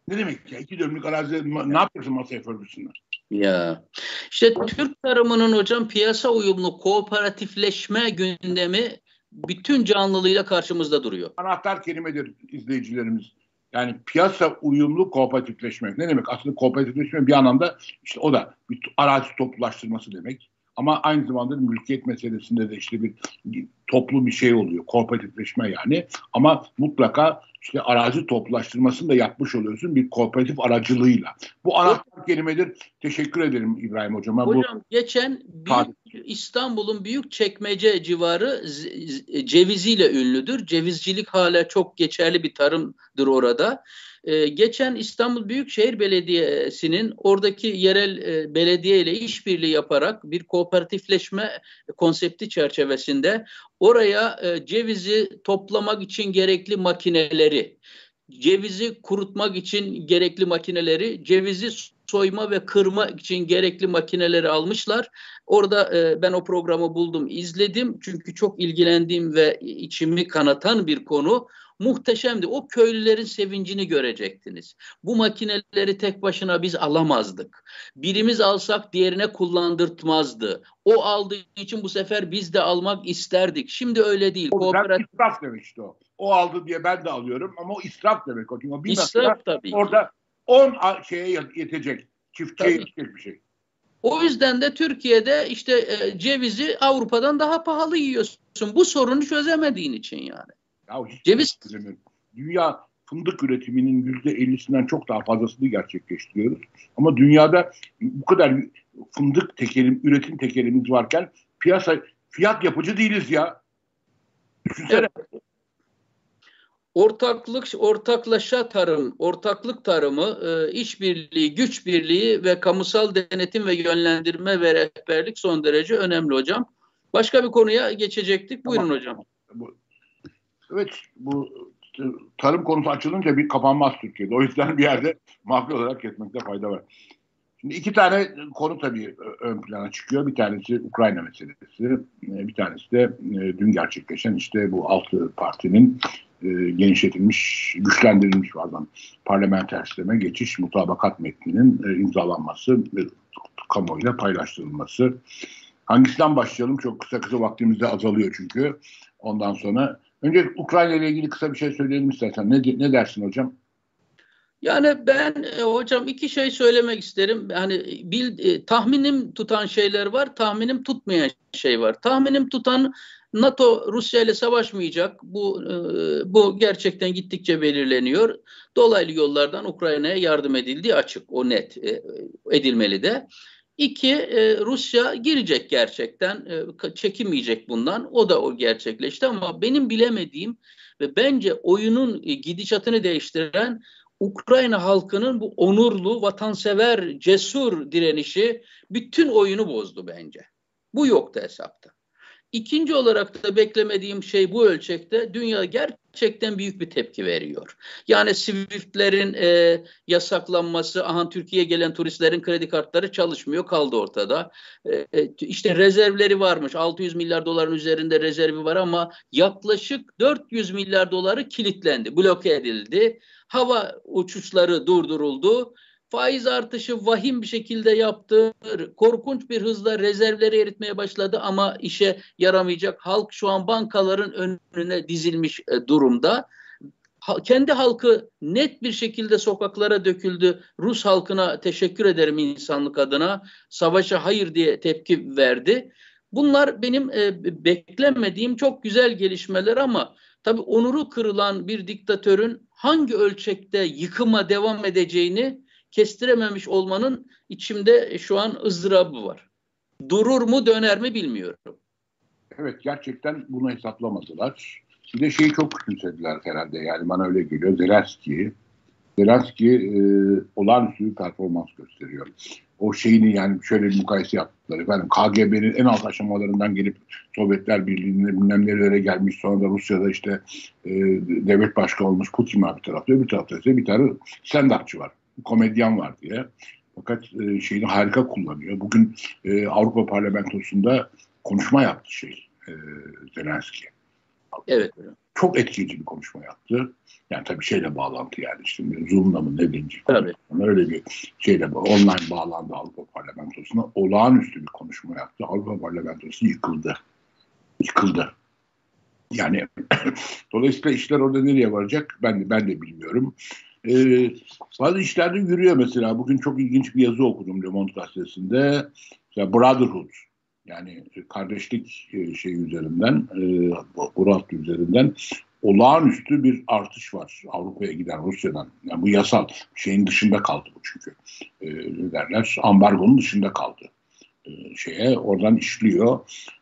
Ne demek ya? İki dönümlük arazi ne yapıyorsun masaya Ferguson'la? Ya işte Türk tarımının hocam piyasa uyumlu kooperatifleşme gündemi bütün canlılığıyla karşımızda duruyor. Anahtar kelimedir izleyicilerimiz. Yani piyasa uyumlu kooperatifleşme. Ne demek? Aslında kooperatifleşme bir anlamda işte o da bir arazi toplulaştırması demek. Ama aynı zamanda mülkiyet meselesinde de işte bir toplu bir şey oluyor. Kooperatifleşme yani. Ama mutlaka işte arazi toplaştırmasını da yapmış oluyorsun bir kooperatif aracılığıyla. Bu anahtar kelimedir. Teşekkür ederim İbrahim Hocam'a. Hocam Bu, geçen İstanbul'un büyük çekmece civarı ceviziyle ünlüdür. Cevizcilik hala çok geçerli bir tarımdır orada. Ee, geçen İstanbul Büyükşehir Belediyesi'nin oradaki yerel e, belediye ile işbirliği yaparak bir kooperatifleşme konsepti çerçevesinde oraya e, cevizi toplamak için gerekli makineleri cevizi kurutmak için gerekli makineleri, cevizi soyma ve kırma için gerekli makineleri almışlar. Orada e, ben o programı buldum, izledim. Çünkü çok ilgilendiğim ve içimi kanatan bir konu. Muhteşemdi. O köylülerin sevincini görecektiniz. Bu makineleri tek başına biz alamazdık. Birimiz alsak diğerine kullandırtmazdı. O aldığı için bu sefer biz de almak isterdik. Şimdi öyle değil. O Kooperatif... israf demek işte o. O aldı diye ben de alıyorum ama o israf demek. O. Bir israf tabii. Orada 10 şeye yetecek. Çiftçiye yetecek bir şey. O yüzden de Türkiye'de işte e, cevizi Avrupa'dan daha pahalı yiyorsun. Bu sorunu çözemediğin için yani. Ya hiç Ceviz Dünya fındık üretiminin yüzde ellisinden çok daha fazlasını gerçekleştiriyoruz. Ama dünyada bu kadar fındık tekerim, üretim tekerimiz varken piyasa fiyat yapıcı değiliz ya. Düşünsene. Evet. Ortaklık, ortaklaşa tarım, ortaklık tarımı, e, işbirliği, güç birliği ve kamusal denetim ve yönlendirme ve rehberlik son derece önemli hocam. Başka bir konuya geçecektik. Buyurun tamam. hocam. Bu, Evet bu tarım konusu açılınca bir kapanmaz Türkiye'de. O yüzden bir yerde mahfi olarak etmekte fayda var. Şimdi iki tane konu tabii ön plana çıkıyor. Bir tanesi Ukrayna meselesi. Bir tanesi de e, dün gerçekleşen işte bu altı partinin e, genişletilmiş, güçlendirilmiş pardon, parlamenter sisteme geçiş mutabakat metninin e, imzalanması ve kamuoyuyla paylaştırılması. Hangisinden başlayalım? Çok kısa kısa vaktimizde azalıyor çünkü. Ondan sonra Önce Ukrayna ile ilgili kısa bir şey söyleyelim istersen. Ne, ne dersin hocam? Yani ben e, hocam iki şey söylemek isterim. Yani bil, e, tahminim tutan şeyler var, tahminim tutmayan şey var. Tahminim tutan NATO Rusya ile savaşmayacak. Bu e, bu gerçekten gittikçe belirleniyor. Dolaylı yollardan Ukrayna'ya yardım edildiği açık. O net e, edilmeli de. İki, e, Rusya girecek gerçekten, e, çekinmeyecek bundan. O da o gerçekleşti ama benim bilemediğim ve bence oyunun e, gidişatını değiştiren Ukrayna halkının bu onurlu, vatansever, cesur direnişi bütün oyunu bozdu bence. Bu yoktu hesapta. İkinci olarak da beklemediğim şey bu ölçekte dünya gerçekten büyük bir tepki veriyor. Yani Swift'lerin e, yasaklanması, aha Türkiye'ye gelen turistlerin kredi kartları çalışmıyor kaldı ortada. E, e işte rezervleri varmış 600 milyar doların üzerinde rezervi var ama yaklaşık 400 milyar doları kilitlendi, bloke edildi. Hava uçuşları durduruldu faiz artışı vahim bir şekilde yaptı. Korkunç bir hızla rezervleri eritmeye başladı ama işe yaramayacak. Halk şu an bankaların önüne dizilmiş e, durumda. kendi halkı net bir şekilde sokaklara döküldü. Rus halkına teşekkür ederim insanlık adına. Savaşa hayır diye tepki verdi. Bunlar benim e, beklemediğim çok güzel gelişmeler ama tabii onuru kırılan bir diktatörün hangi ölçekte yıkıma devam edeceğini kestirememiş olmanın içimde şu an ızdırabı var. Durur mu döner mi bilmiyorum. Evet gerçekten bunu hesaplamadılar. Bir de şeyi çok küçümsediler herhalde yani bana öyle geliyor. Zelenski, Zelenski e, olağanüstü bir performans gösteriyor. O şeyini yani şöyle bir mukayese yaptılar. Efendim KGB'nin en alt aşamalarından gelip Sovyetler Birliği'ne bilmem nerelere gelmiş sonra da Rusya'da işte e, devlet başkanı olmuş Putin var bir tarafta öbür tarafta ise bir tane stand-upçı var komedyen var diye. Fakat e, şeyini harika kullanıyor. Bugün e, Avrupa Parlamentosu'nda konuşma yaptı şey e, Zelenski. Evet. Çok etkileyici bir konuşma yaptı. Yani tabii şeyle bağlantı yani işte Zoom'la mı ne denecek? Tabii. Öyle bir şeyle online bağlandı Avrupa Parlamentosu'na. Olağanüstü bir konuşma yaptı. Avrupa Parlamentosu yıkıldı. Yıkıldı. Yani dolayısıyla işler orada nereye varacak ben ben de bilmiyorum. E, bazı işlerde yürüyor mesela. Bugün çok ilginç bir yazı okudum Le Monde gazetesinde. Mesela Brotherhood yani kardeşlik e, şey üzerinden, e, Burat üzerinden olağanüstü bir artış var Avrupa'ya giden Rusya'dan. Yani bu yasal şeyin dışında kaldı bu çünkü. E, ne derler? Ambargonun dışında kaldı. E, şeye oradan işliyor.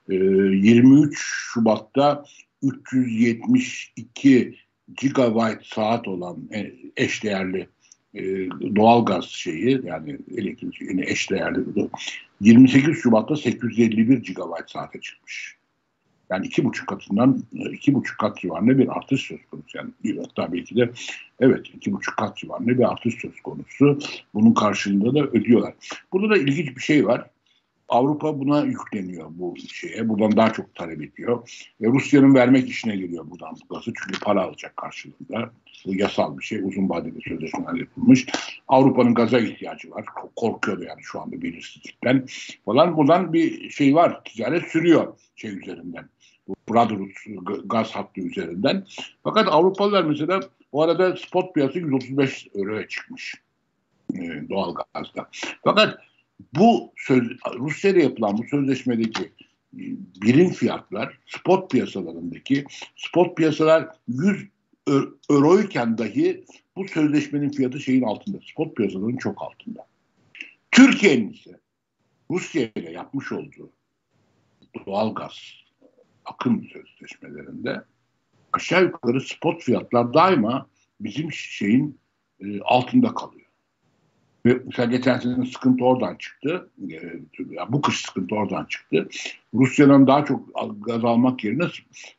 E, 23 Şubat'ta 372 gigabyte saat olan e, eşdeğerli e, doğalgaz şeyi yani elektrik yani eşdeğerli 28 Şubat'ta 851 gigabyte saate çıkmış. Yani iki buçuk katından iki buçuk kat civarında bir artış söz konusu. Yani hatta belki de evet iki buçuk kat civarında bir artış söz konusu. Bunun karşılığında da ödüyorlar. Burada da ilginç bir şey var. Avrupa buna yükleniyor bu şeye. Buradan daha çok talep ediyor. E, Rusya'nın vermek işine geliyor buradan bu gazı. Çünkü para alacak karşılığında. Bu yasal bir şey. Uzun vadeli sözleşmeler yapılmış. Avrupa'nın gaza ihtiyacı var. Korkuyor yani şu anda belirsizlikten falan. Buradan bir şey var. Ticaret sürüyor şey üzerinden. Bu Brotherhood gaz hattı üzerinden. Fakat Avrupalılar mesela bu arada spot piyası 135 euroya çıkmış e, doğal gazda. Fakat bu söz, Rusya ile yapılan bu sözleşmedeki e, birim fiyatlar spot piyasalarındaki spot piyasalar 100 euroyken dahi bu sözleşmenin fiyatı şeyin altında. Spot piyasaların çok altında. Türkiye'nin ise Rusya ile yapmış olduğu doğal gaz akım sözleşmelerinde aşağı yukarı spot fiyatlar daima bizim şeyin e, altında kalıyor. Ve mesela geçen sene sıkıntı oradan çıktı. E, bu kış sıkıntı oradan çıktı. Rusya'dan daha çok gaz almak yerine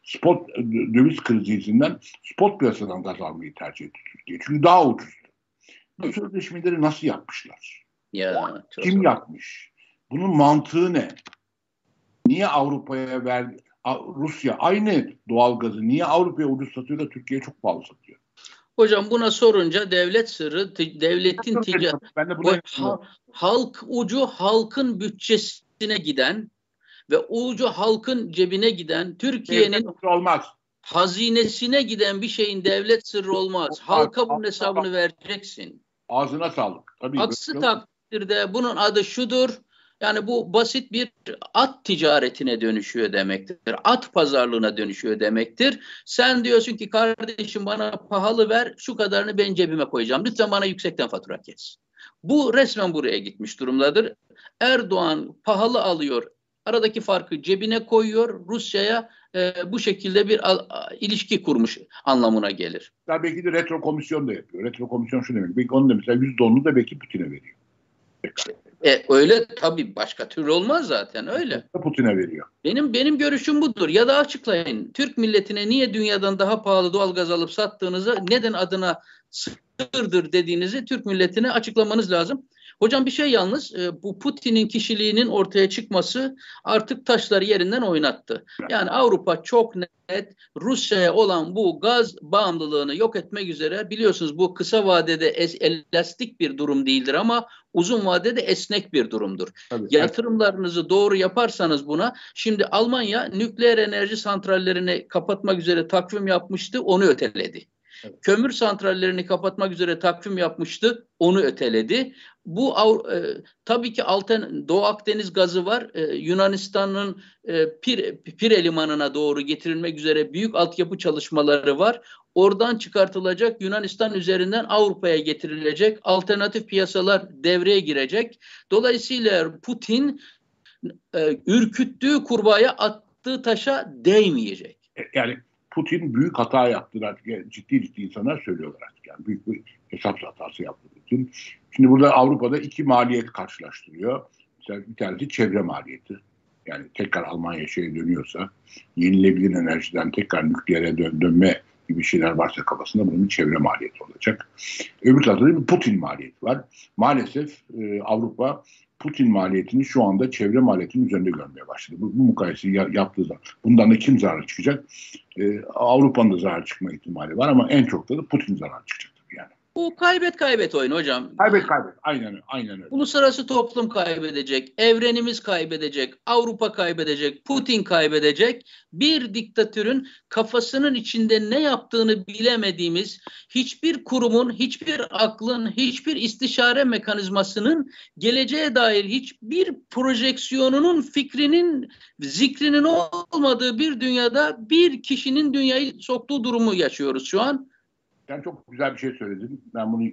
spot e, döviz krizi yüzünden spot piyasadan gaz almayı tercih etti Türkiye. Çünkü daha ucuzdu. Bu sözleşmeleri nasıl yapmışlar? Ya, Kim zor. yapmış? Bunun mantığı ne? Niye Avrupa'ya ver Rusya aynı doğal gazı niye Avrupa'ya ucuz satıyor da Türkiye'ye çok pahalı satıyor? Hocam buna sorunca devlet sırrı, devletin ticaret, halk ucu halkın bütçesine giden ve ucu halkın cebine giden Türkiye'nin olmaz. hazinesine giden bir şeyin devlet sırrı olmaz. Halka bunun hesabını vereceksin. Ağzına sağlık. Tabii. Aksi takdirde bunun adı şudur. Yani bu basit bir at ticaretine dönüşüyor demektir. At pazarlığına dönüşüyor demektir. Sen diyorsun ki kardeşim bana pahalı ver şu kadarını ben cebime koyacağım. Lütfen bana yüksekten fatura kes. Bu resmen buraya gitmiş durumdadır. Erdoğan pahalı alıyor. Aradaki farkı cebine koyuyor. Rusya'ya e, bu şekilde bir a, a, ilişki kurmuş anlamına gelir. Ya belki de retro komisyon da yapıyor. Retro komisyon şu demek. Belki onu da mesela %10'unu da belki Putin'e veriyor. E, öyle tabii başka türlü olmaz zaten öyle. Putin'e veriyor. Benim benim görüşüm budur. Ya da açıklayın. Türk milletine niye dünyadan daha pahalı doğal gaz alıp sattığınızı, neden adına sırdır dediğinizi Türk milletine açıklamanız lazım. Hocam bir şey yalnız e, bu Putin'in kişiliğinin ortaya çıkması artık taşları yerinden oynattı. Yani Avrupa çok net Rusya'ya olan bu gaz bağımlılığını yok etmek üzere biliyorsunuz bu kısa vadede es, elastik bir durum değildir ama uzun vadede esnek bir durumdur. Tabii. Yatırımlarınızı doğru yaparsanız buna şimdi Almanya nükleer enerji santrallerini kapatmak üzere takvim yapmıştı onu öteledi. Evet. Kömür santrallerini kapatmak üzere takvim yapmıştı, onu öteledi. Bu e, tabii ki Alten Doğu Akdeniz gazı var. E, Yunanistan'ın e, Pir, Pire limanına doğru getirilmek üzere büyük altyapı çalışmaları var. Oradan çıkartılacak Yunanistan üzerinden Avrupa'ya getirilecek alternatif piyasalar devreye girecek. Dolayısıyla Putin e, ürküttüğü kurbağaya attığı taşa değmeyecek. E, yani Putin büyük hata yaptı ciddi ciddi insanlar söylüyorlar artık. Yani büyük bir hesap hatası yaptı Putin. Şimdi burada Avrupa'da iki maliyet karşılaştırıyor. Mesela bir tanesi çevre maliyeti. Yani tekrar Almanya şeye dönüyorsa yenilebilir enerjiden tekrar nükleere dön dönme gibi şeyler varsa kafasında bunun çevre maliyeti olacak. Öbür tarafta da bir Putin maliyeti var. Maalesef e, Avrupa Putin maliyetini şu anda çevre maliyetinin üzerinde görmeye başladı. Bu, bu mukayeseyi yaptığı zaman. Bundan da kim zarar çıkacak? Ee, Avrupa'nın da zarar çıkma ihtimali var ama en çok da, da Putin zarar çıkacak. Bu kaybet kaybet oyun hocam. Kaybet kaybet. Aynen, aynen öyle. Uluslararası toplum kaybedecek, evrenimiz kaybedecek, Avrupa kaybedecek, Putin kaybedecek. Bir diktatörün kafasının içinde ne yaptığını bilemediğimiz hiçbir kurumun, hiçbir aklın, hiçbir istişare mekanizmasının geleceğe dair hiçbir projeksiyonunun, fikrinin, zikrinin olmadığı bir dünyada bir kişinin dünyayı soktuğu durumu yaşıyoruz şu an. Sen çok güzel bir şey söyledin. Ben bunu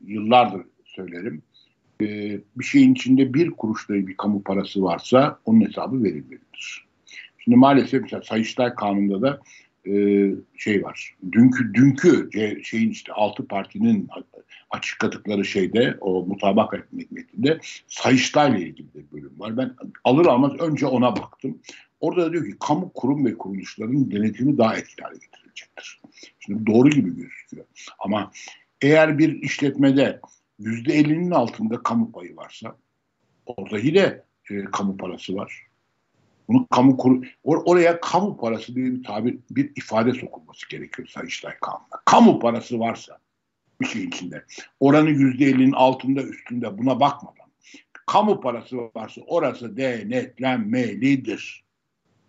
yıllardır söylerim. Ee, bir şeyin içinde bir kuruşta bir kamu parası varsa onun hesabı verilmelidir. Şimdi maalesef mesela Sayıştay Kanunu'nda da e, şey var. Dünkü dünkü şeyin işte altı partinin açıkladıkları şeyde o mutabakat metninde Sayıştay'la ilgili bir bölüm var. Ben alır almaz önce ona baktım. Orada da diyor ki kamu kurum ve kuruluşların denetimi daha etkili hale getirilecektir. Şimdi doğru gibi gözüküyor. Ama eğer bir işletmede yüzde elli'nin altında kamu payı varsa orada yine e, kamu parası var. Bunu kamu kur or oraya kamu parası diye bir tabir, bir ifade sokulması gerekiyor Sayıştay Kanun'da. Kamu parası varsa bir şeyin içinde. Oranı yüzde ellinin altında üstünde buna bakmadan. Kamu parası varsa orası denetlenmelidir.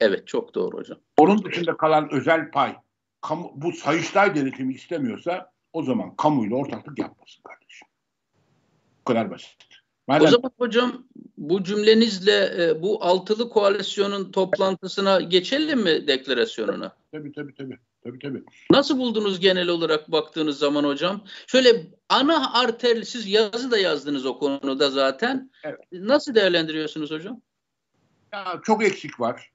Evet çok doğru hocam. Onun dışında kalan özel pay kamu, bu Sayıştay denetimi istemiyorsa o zaman kamuyla ortaklık yapmasın kardeşim. Bu kadar basit. Madem... O zaman hocam bu cümlenizle e, bu altılı koalisyonun toplantısına geçelim mi deklarasyonuna? Tabii tabii tabii. Tabii tabii. Nasıl buldunuz genel olarak baktığınız zaman hocam? Şöyle ana arter, siz yazı da yazdınız o konuda zaten. Evet. Nasıl değerlendiriyorsunuz hocam? Ya, çok eksik var.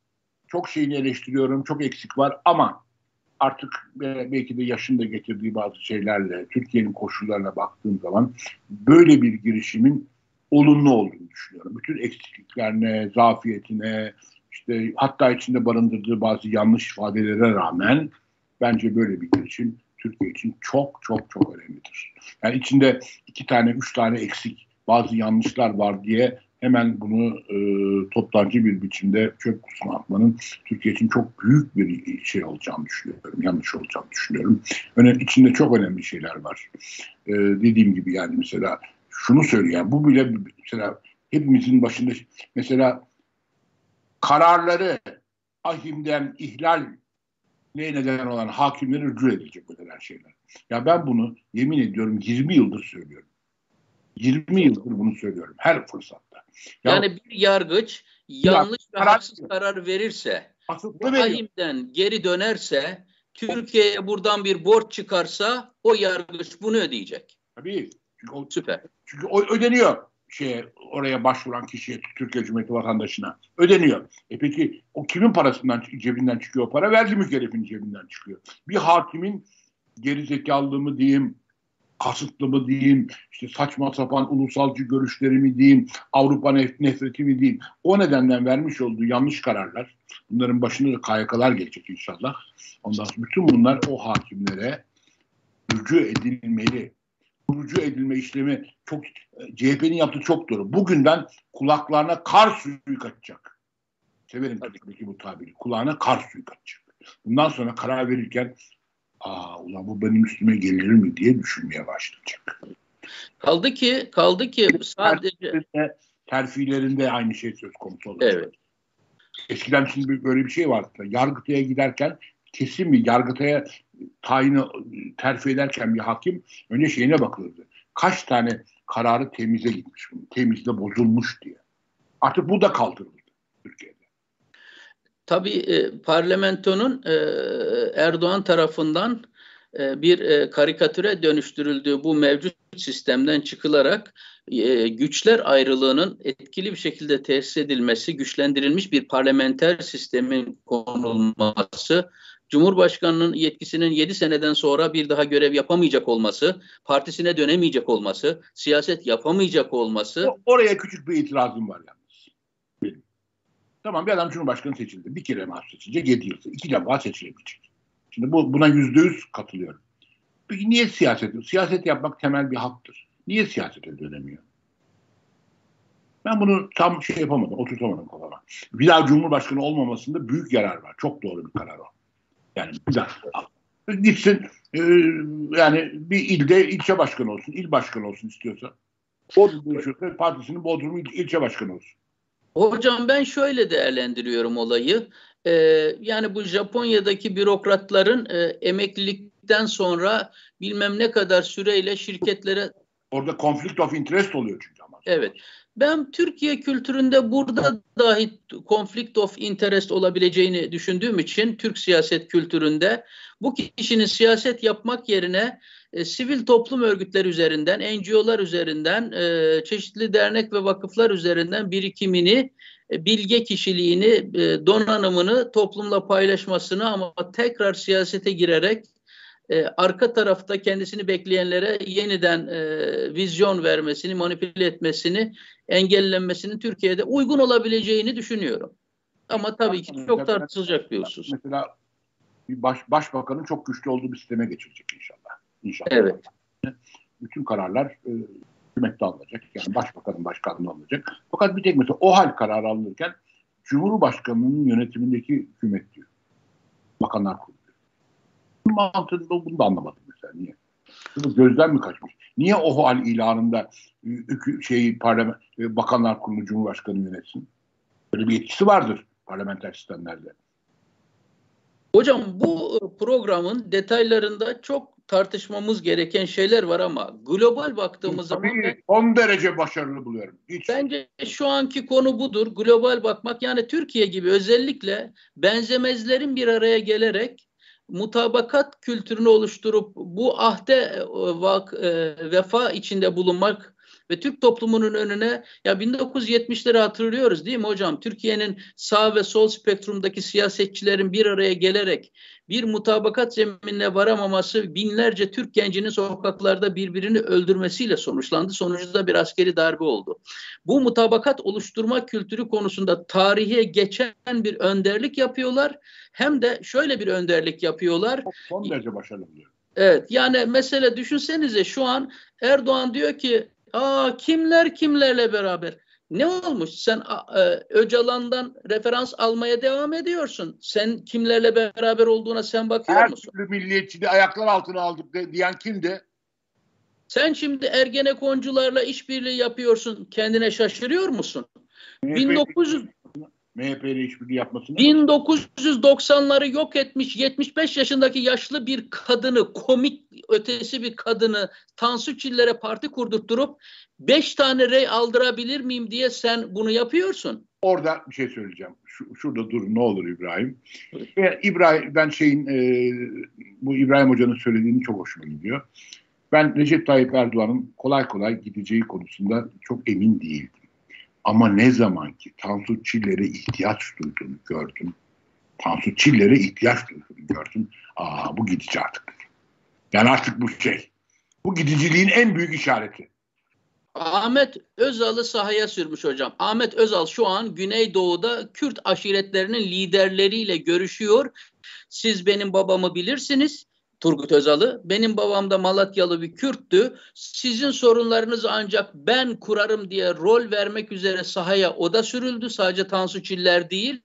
Çok şeyini eleştiriyorum. Çok eksik var ama artık belki de yaşın da getirdiği bazı şeylerle, Türkiye'nin koşullarına baktığım zaman böyle bir girişimin olumlu olduğunu düşünüyorum. Bütün eksikliklerine, zafiyetine, işte hatta içinde barındırdığı bazı yanlış ifadelere rağmen bence böyle bir girişim Türkiye için çok çok çok önemlidir. Yani içinde iki tane, üç tane eksik, bazı yanlışlar var diye hemen bunu e, toptancı bir biçimde çöp kutusuna atmanın Türkiye için çok büyük bir şey olacağını düşünüyorum. Yanlış olacağını düşünüyorum. Önemli, içinde çok önemli şeyler var. E, dediğim gibi yani mesela şunu söyleyen bu bile mesela hepimizin başında mesela kararları ahimden ihlal ne neden olan hakimleri rücu edilecek bu denen şeyler. Ya ben bunu yemin ediyorum 20 yıldır söylüyorum. 20 yıldır bunu söylüyorum her fırsatta. Ya, yani bir yargıç yanlış ya, ve haksız karar verirse, ahimden geri dönerse, Türkiye'ye buradan bir borç çıkarsa o yargıç bunu ödeyecek. Tabii. Çünkü o, Süper. Çünkü o ödeniyor şeye oraya başvuran kişiye Türkiye Cumhuriyeti vatandaşına ödeniyor. E peki o kimin parasından cebinden çıkıyor o para? Vergi mükerrefinin cebinden çıkıyor. Bir hakimin gerizekalı mı diyeyim, kasıtlı mı diyeyim, işte saçma sapan ulusalcı görüşleri mi diyeyim, Avrupa nef nefreti mi diyeyim. O nedenden vermiş olduğu yanlış kararlar, bunların başında da KYK'lar gelecek inşallah. Ondan sonra bütün bunlar o hakimlere rücu edilmeli kurucu edilme işlemi çok CHP'nin yaptığı çok doğru. Bugünden kulaklarına kar suyu kaçacak. Severim Türkiye'deki bu tabiri. Kulağına kar suyu kaçacak. Bundan sonra karar verirken aa ulan bu benim üstüme gelir mi diye düşünmeye başlayacak. Kaldı ki kaldı ki sadece terfilerinde aynı şey söz konusu olacak. Evet. Eskiden şimdi böyle bir şey vardı. Yargıtay'a giderken kesin bir yargıtaya tayini terfi ederken bir hakim önce şeyine bakılırdı. Kaç tane kararı temize gitmiş, temizde bozulmuş diye. Artık bu da kaldırıldı Türkiye'de. Tabii e, parlamentonun e, Erdoğan tarafından e, bir e, karikatüre dönüştürüldüğü bu mevcut sistemden çıkılarak e, güçler ayrılığının etkili bir şekilde tesis edilmesi, güçlendirilmiş bir parlamenter sistemin konulması Cumhurbaşkanının yetkisinin 7 seneden sonra bir daha görev yapamayacak olması, partisine dönemeyecek olması, siyaset yapamayacak olması. Oraya küçük bir itirazım var yalnız. Tamam bir adam Cumhurbaşkanı seçildi. Bir kere maaş seçilecek 7 yıl. İki defa seçilebilecek. Şimdi bu, buna yüzde yüz katılıyorum. Peki niye siyaset? Siyaset yapmak temel bir haktır. Niye siyasete dönemiyor? Ben bunu tam şey yapamadım, oturtamadım kafama. Bir daha Cumhurbaşkanı olmamasında büyük yarar var. Çok doğru bir karar o. Yani güzel. Gitsin e, yani bir ilde ilçe başkanı olsun, il başkanı olsun istiyorsa. Bodrum Partisi'nin Bodrum il, ilçe başkanı olsun. Hocam ben şöyle değerlendiriyorum olayı. Ee, yani bu Japonya'daki bürokratların e, emeklilikten sonra bilmem ne kadar süreyle şirketlere... Orada conflict of interest oluyor çünkü ama. Evet. Ben Türkiye kültüründe burada dahi konflikt of interest olabileceğini düşündüğüm için Türk siyaset kültüründe bu kişinin siyaset yapmak yerine e, sivil toplum örgütleri üzerinden, NGO'lar üzerinden, e, çeşitli dernek ve vakıflar üzerinden birikimini, e, bilge kişiliğini, e, donanımını toplumla paylaşmasını ama tekrar siyasete girerek e, arka tarafta kendisini bekleyenlere yeniden e, vizyon vermesini, manipüle etmesini, engellenmesinin Türkiye'de uygun olabileceğini düşünüyorum. ama tabii ki çok tartışılacak bir husus. Mesela bir baş, başbakanın çok güçlü olduğu bir sisteme geçilecek inşallah. İnşallah. Evet. Bütün kararlar e, hükümette alınacak. Yani başbakanın başkanlığı alınacak. Fakat bir tek mesela o hal kararı alınırken Cumhurbaşkanının yönetimindeki hükümet diyor. Bakanlar Kurulu diyor. Mantığında bunu da anlamadım mesela. Niye? Bunu gözden mi kaçmış? Niye o hal ilanında şey parlament e, bakanlar kurulu cumhurbaşkanı yönetsin? Böyle bir yetkisi vardır parlamenter sistemlerde. Hocam bu programın detaylarında çok tartışmamız gereken şeyler var ama global baktığımız Tabii, zaman ben, 10 derece başarılı buluyorum. Hiç. Bence şu anki konu budur. Global bakmak yani Türkiye gibi özellikle benzemezlerin bir araya gelerek mutabakat kültürünü oluşturup bu ahde e, vak, e, vefa içinde bulunmak ve Türk toplumunun önüne ya 1970'leri hatırlıyoruz değil mi hocam? Türkiye'nin sağ ve sol spektrumdaki siyasetçilerin bir araya gelerek bir mutabakat zeminine varamaması binlerce Türk gencinin sokaklarda birbirini öldürmesiyle sonuçlandı. Sonucunda bir askeri darbe oldu. Bu mutabakat oluşturma kültürü konusunda tarihe geçen bir önderlik yapıyorlar. Hem de şöyle bir önderlik yapıyorlar. Son derece başarılı buluyor. Evet yani mesela düşünsenize şu an Erdoğan diyor ki Aa kimler kimlerle beraber? Ne olmuş? Sen e, Öcalan'dan referans almaya devam ediyorsun. Sen kimlerle beraber olduğuna sen bakıyor Her musun? Her türlü milliyetçiliği ayaklar altına aldık de, diyen kimdi? Sen şimdi Ergenekoncularla işbirliği yapıyorsun. Kendine şaşırıyor musun? MHP 1900 MHP ile işbirliği yapmasını 1990'ları yok etmiş 75 yaşındaki yaşlı bir kadını komik ötesi bir kadını Tansu Çiller'e parti kurdurtturup 5 tane rey aldırabilir miyim diye sen bunu yapıyorsun. Orada bir şey söyleyeceğim. Şu, şurada dur ne olur İbrahim. E, İbrahim ben şeyin e, bu İbrahim Hoca'nın söylediğini çok hoşuma gidiyor. Ben Recep Tayyip Erdoğan'ın kolay kolay gideceği konusunda çok emin değildim. Ama ne zaman ki Tansu Çiller'e ihtiyaç duyduğunu gördüm. Tansu Çiller'e ihtiyaç duyduğunu gördüm. Aa bu gidici artık. Yani artık bu şey. Bu gidiciliğin en büyük işareti. Ahmet Özal'ı sahaya sürmüş hocam. Ahmet Özal şu an Güneydoğu'da Kürt aşiretlerinin liderleriyle görüşüyor. Siz benim babamı bilirsiniz. Turgut Özal'ı. Benim babam da Malatyalı bir Kürttü. Sizin sorunlarınızı ancak ben kurarım diye rol vermek üzere sahaya o da sürüldü. Sadece Tansu Çiller değil.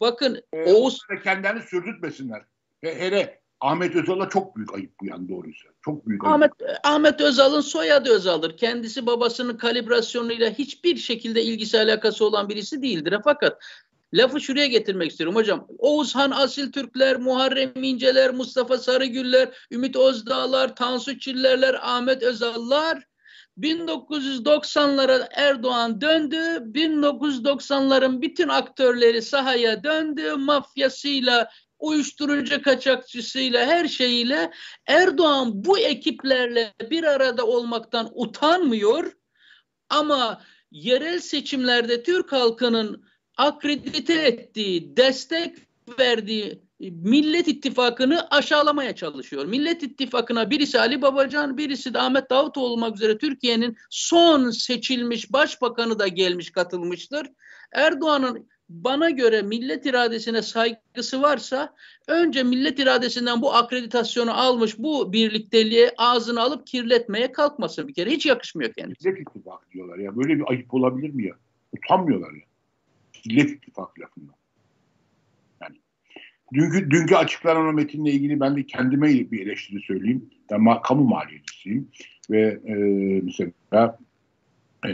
Bakın ee, Oğuz... Kendilerini sürdürtmesinler. Hele Ahmet Özal'a çok büyük ayıp bu yani doğruysa. Çok büyük ayıp. Ahmet, Ahmet Özal'ın soyadı Özal'dır. Kendisi babasının kalibrasyonuyla hiçbir şekilde ilgisi alakası olan birisi değildir. Fakat Lafı şuraya getirmek istiyorum hocam. Oğuzhan Asil Türkler, Muharrem İnceler, Mustafa Sarıgüller, Ümit Özdağlar, Tansu Çillerler, Ahmet Özallar 1990'lara Erdoğan döndü. 1990'ların bütün aktörleri sahaya döndü. Mafyasıyla, uyuşturucu kaçakçısıyla, her şeyiyle Erdoğan bu ekiplerle bir arada olmaktan utanmıyor. Ama yerel seçimlerde Türk halkının akredite ettiği, destek verdiği Millet İttifakı'nı aşağılamaya çalışıyor. Millet İttifakı'na birisi Ali Babacan, birisi de Ahmet Davutoğlu olmak üzere Türkiye'nin son seçilmiş başbakanı da gelmiş katılmıştır. Erdoğan'ın bana göre millet iradesine saygısı varsa önce millet iradesinden bu akreditasyonu almış bu birlikteliğe ağzını alıp kirletmeye kalkmasın bir kere. Hiç yakışmıyor kendisine. Millet İttifakı diyorlar ya. Böyle bir ayıp olabilir mi ya? Utanmıyorlar ya. Millet İttifakı lafından. Yani dünkü, dünkü açıklanan metinle ilgili ben de kendime bir eleştiri söyleyeyim. Ben ma kamu maliyecisiyim ve e, mesela e,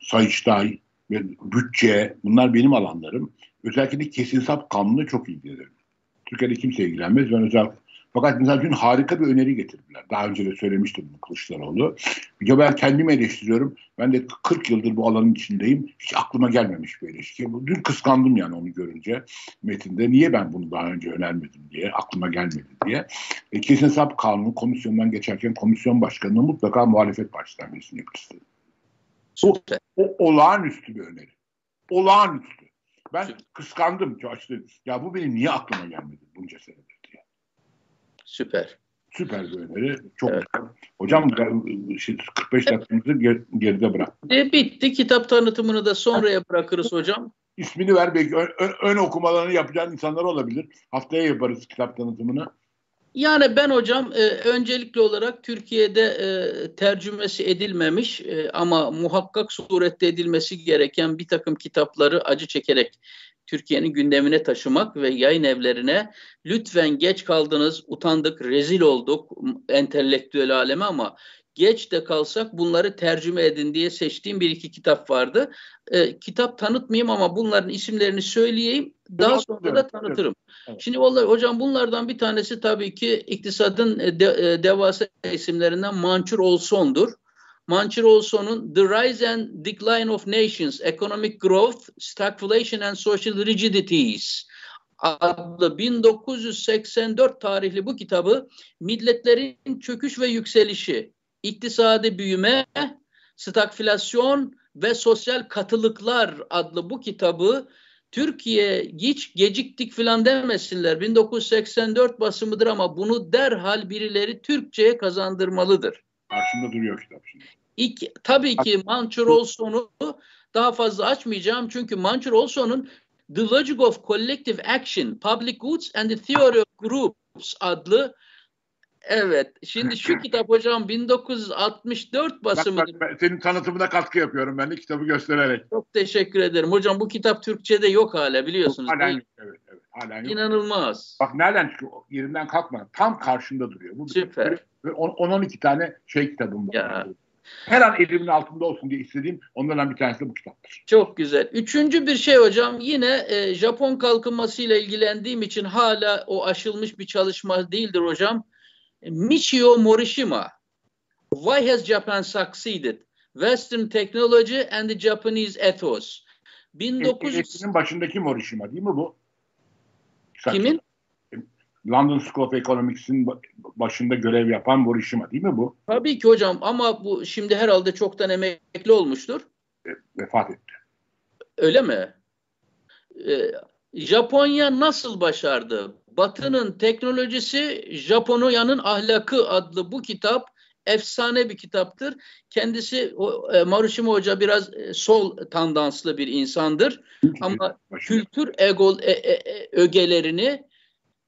Sayıştay ve bütçe bunlar benim alanlarım. Özellikle de kesin sap kanunu çok ilgilenirim. Türkiye'de kimse ilgilenmez. Ben özel fakat mesela dün harika bir öneri getirdiler. Daha önce de söylemiştim Kılıçdaroğlu. Ya ben kendimi eleştiriyorum. Ben de 40 yıldır bu alanın içindeyim. Hiç aklıma gelmemiş bir eleştiri. Dün kıskandım yani onu görünce metinde. Niye ben bunu daha önce önermedim diye, aklıma gelmedi diye. E, kesin hesap kanunu komisyondan geçerken komisyon başkanına mutlaka muhalefet partisinden birisini yapıştırdı. O, o olağanüstü bir öneri. Olağanüstü. Ben kıskandım. Ya bu benim niye aklıma gelmedi bunca senedir. Süper. Süper bir öneri. Çok evet. güzel. Hocam 45 dakikamızı ger- geride bırak. E, bitti. Kitap tanıtımını da sonraya bırakırız hocam. ismini ver belki ön, ön okumalarını yapacağın insanlar olabilir. Haftaya yaparız kitap tanıtımını. Yani ben hocam e, öncelikli olarak Türkiye'de e, tercümesi edilmemiş e, ama muhakkak surette edilmesi gereken bir takım kitapları acı çekerek Türkiye'nin gündemine taşımak ve yayın evlerine lütfen geç kaldınız, utandık, rezil olduk entelektüel aleme ama geç de kalsak bunları tercüme edin diye seçtiğim bir iki kitap vardı. E, kitap tanıtmayayım ama bunların isimlerini söyleyeyim. Daha evet, sonra da tanıtırım. Evet. Şimdi vallahi hocam bunlardan bir tanesi tabii ki iktisadın e, de, e, devasa isimlerinden Mançur Olson'dur. Mançur Olson'un The Rise and Decline of Nations, Economic Growth, Stagflation and Social Rigidities adlı 1984 tarihli bu kitabı milletlerin çöküş ve yükselişi, iktisadi büyüme, stagflasyon ve sosyal katılıklar adlı bu kitabı Türkiye hiç geciktik filan demesinler. 1984 basımıdır ama bunu derhal birileri Türkçe'ye kazandırmalıdır. Karşımda duruyor kitap şimdi. İki, tabii ki Mançur Olson'u daha fazla açmayacağım çünkü Mançur Olson'un The Logic of Collective Action, Public Goods and the Theory of Groups adlı Evet. Şimdi şu kitap hocam 1964 basımıdır. Bak, bak, senin tanıtımına katkı yapıyorum ben de kitabı göstererek. Çok teşekkür ederim. Hocam bu kitap Türkçe'de yok hala biliyorsunuz. Hala yok. Evet, evet. Hala yok. İnanılmaz. Bak nereden çıkıyor? Yerinden kalkma. Tam karşında duruyor. Bu Süper. 10-12 tane şey kitabım var. Ya. Her an elimin altında olsun diye istediğim onlardan bir tanesi de bu kitaptır. Çok güzel. Üçüncü bir şey hocam yine e, Japon kalkınmasıyla ilgilendiğim için hala o aşılmış bir çalışma değildir hocam. Michio Morishima. Why has Japan succeeded? Western technology and the Japanese ethos. 1900 başındaki Morishima değil mi bu? Kimin? London School of Economics'in başında görev yapan Morishima değil mi bu? Tabii ki hocam ama bu şimdi herhalde çoktan emekli olmuştur. E, vefat etti. Öyle mi? E, Japonya nasıl başardı? Batı'nın teknolojisi, Japonya'nın ahlakı adlı bu kitap efsane bir kitaptır. Kendisi e, Maruşima Hoca biraz e, sol tandanslı bir insandır. Ama kültür ego, e, e, e, ögelerini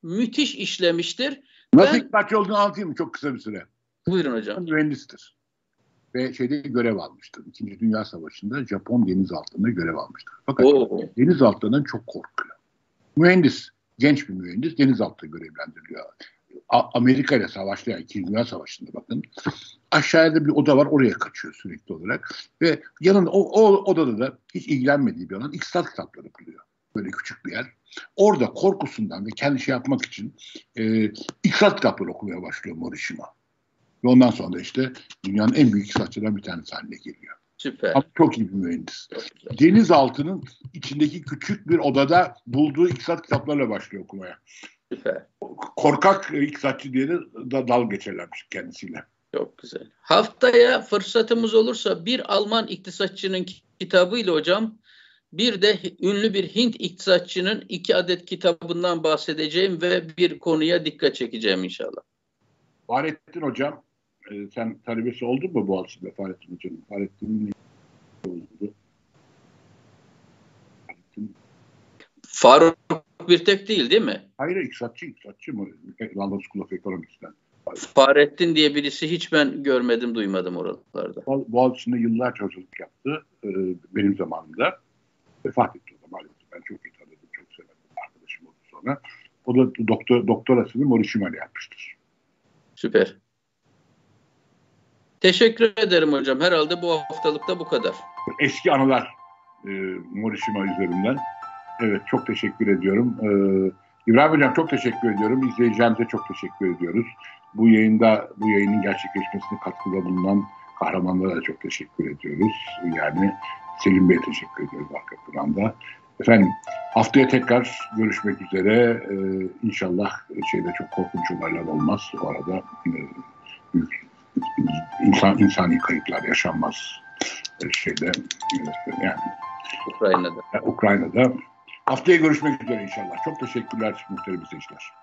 müthiş işlemiştir. Nasıl ben, iktidarcı olduğunu anlatayım mı çok kısa bir süre? Buyurun hocam. Mühendistir. Ve şeyde görev almıştır. İkinci Dünya Savaşı'nda Japon denizaltılarında görev almıştır. Fakat Oo. denizaltılarından çok korkuyor. Mühendis, genç bir mühendis denizaltı görevlendiriliyor. Amerika ile savaşta yani İkinci Dünya Savaşı'nda bakın. Aşağıda bir oda var oraya kaçıyor sürekli olarak. Ve yanında o, o odada da hiç ilgilenmediği bir alan iktisat kitapları buluyor. Böyle küçük bir yer. Orada korkusundan ve kendi şey yapmak için e, iktisat kitapları okumaya başlıyor Morishima. Ve ondan sonra işte dünyanın en büyük iktisatçılarından bir tanesi haline geliyor. Süper. Ama çok iyi bir mühendis. Denizaltının içindeki küçük bir odada bulduğu iktisat kitaplarla başlıyor okumaya. Süper. Korkak iktisatçı diye de dal geçerlermiş kendisiyle. Çok güzel. Haftaya fırsatımız olursa bir Alman iktisatçının kitabıyla hocam bir de ünlü bir Hint iktisatçının iki adet kitabından bahsedeceğim ve bir konuya dikkat çekeceğim inşallah. Fahrettin Hocam, e, sen talebesi oldun mu Boğaziçi'nde Fahrettin Hocam? Fahrettin'in oldu? Fahrettin. Faruk bir tek değil değil mi? Hayır, iktisatçı, iktisatçı mı? London School of Economics'ten. Fahrettin diye birisi hiç ben görmedim, duymadım oralarda. Boğaziçi'nde yıllarca hocalık yaptı e, benim zamanımda vefat etti o da maalesef. Ben çok iyi tanıdım, çok severim. Arkadaşım oldu sonra. O da doktor, doktorasını Morishima'yla yapmıştır. Süper. Teşekkür ederim hocam. Herhalde bu haftalıkta bu kadar. Eski anılar e, Morishima üzerinden. Evet çok teşekkür ediyorum. E, İbrahim Hocam çok teşekkür ediyorum. İzleyicilerimize çok teşekkür ediyoruz. Bu yayında bu yayının gerçekleşmesine katkıda bulunan kahramanlara da çok teşekkür ediyoruz. Yani Selim Bey'e teşekkür ediyoruz arka planda. Efendim haftaya tekrar görüşmek üzere. Ee, inşallah şeyde çok korkunç olaylar olmaz. O arada e, büyük insan insani kayıplar yaşanmaz e, şeyde e, yani Ukrayna'da. Ukrayna'da. Haftaya görüşmek üzere inşallah. Çok teşekkürler muhterem izleyiciler.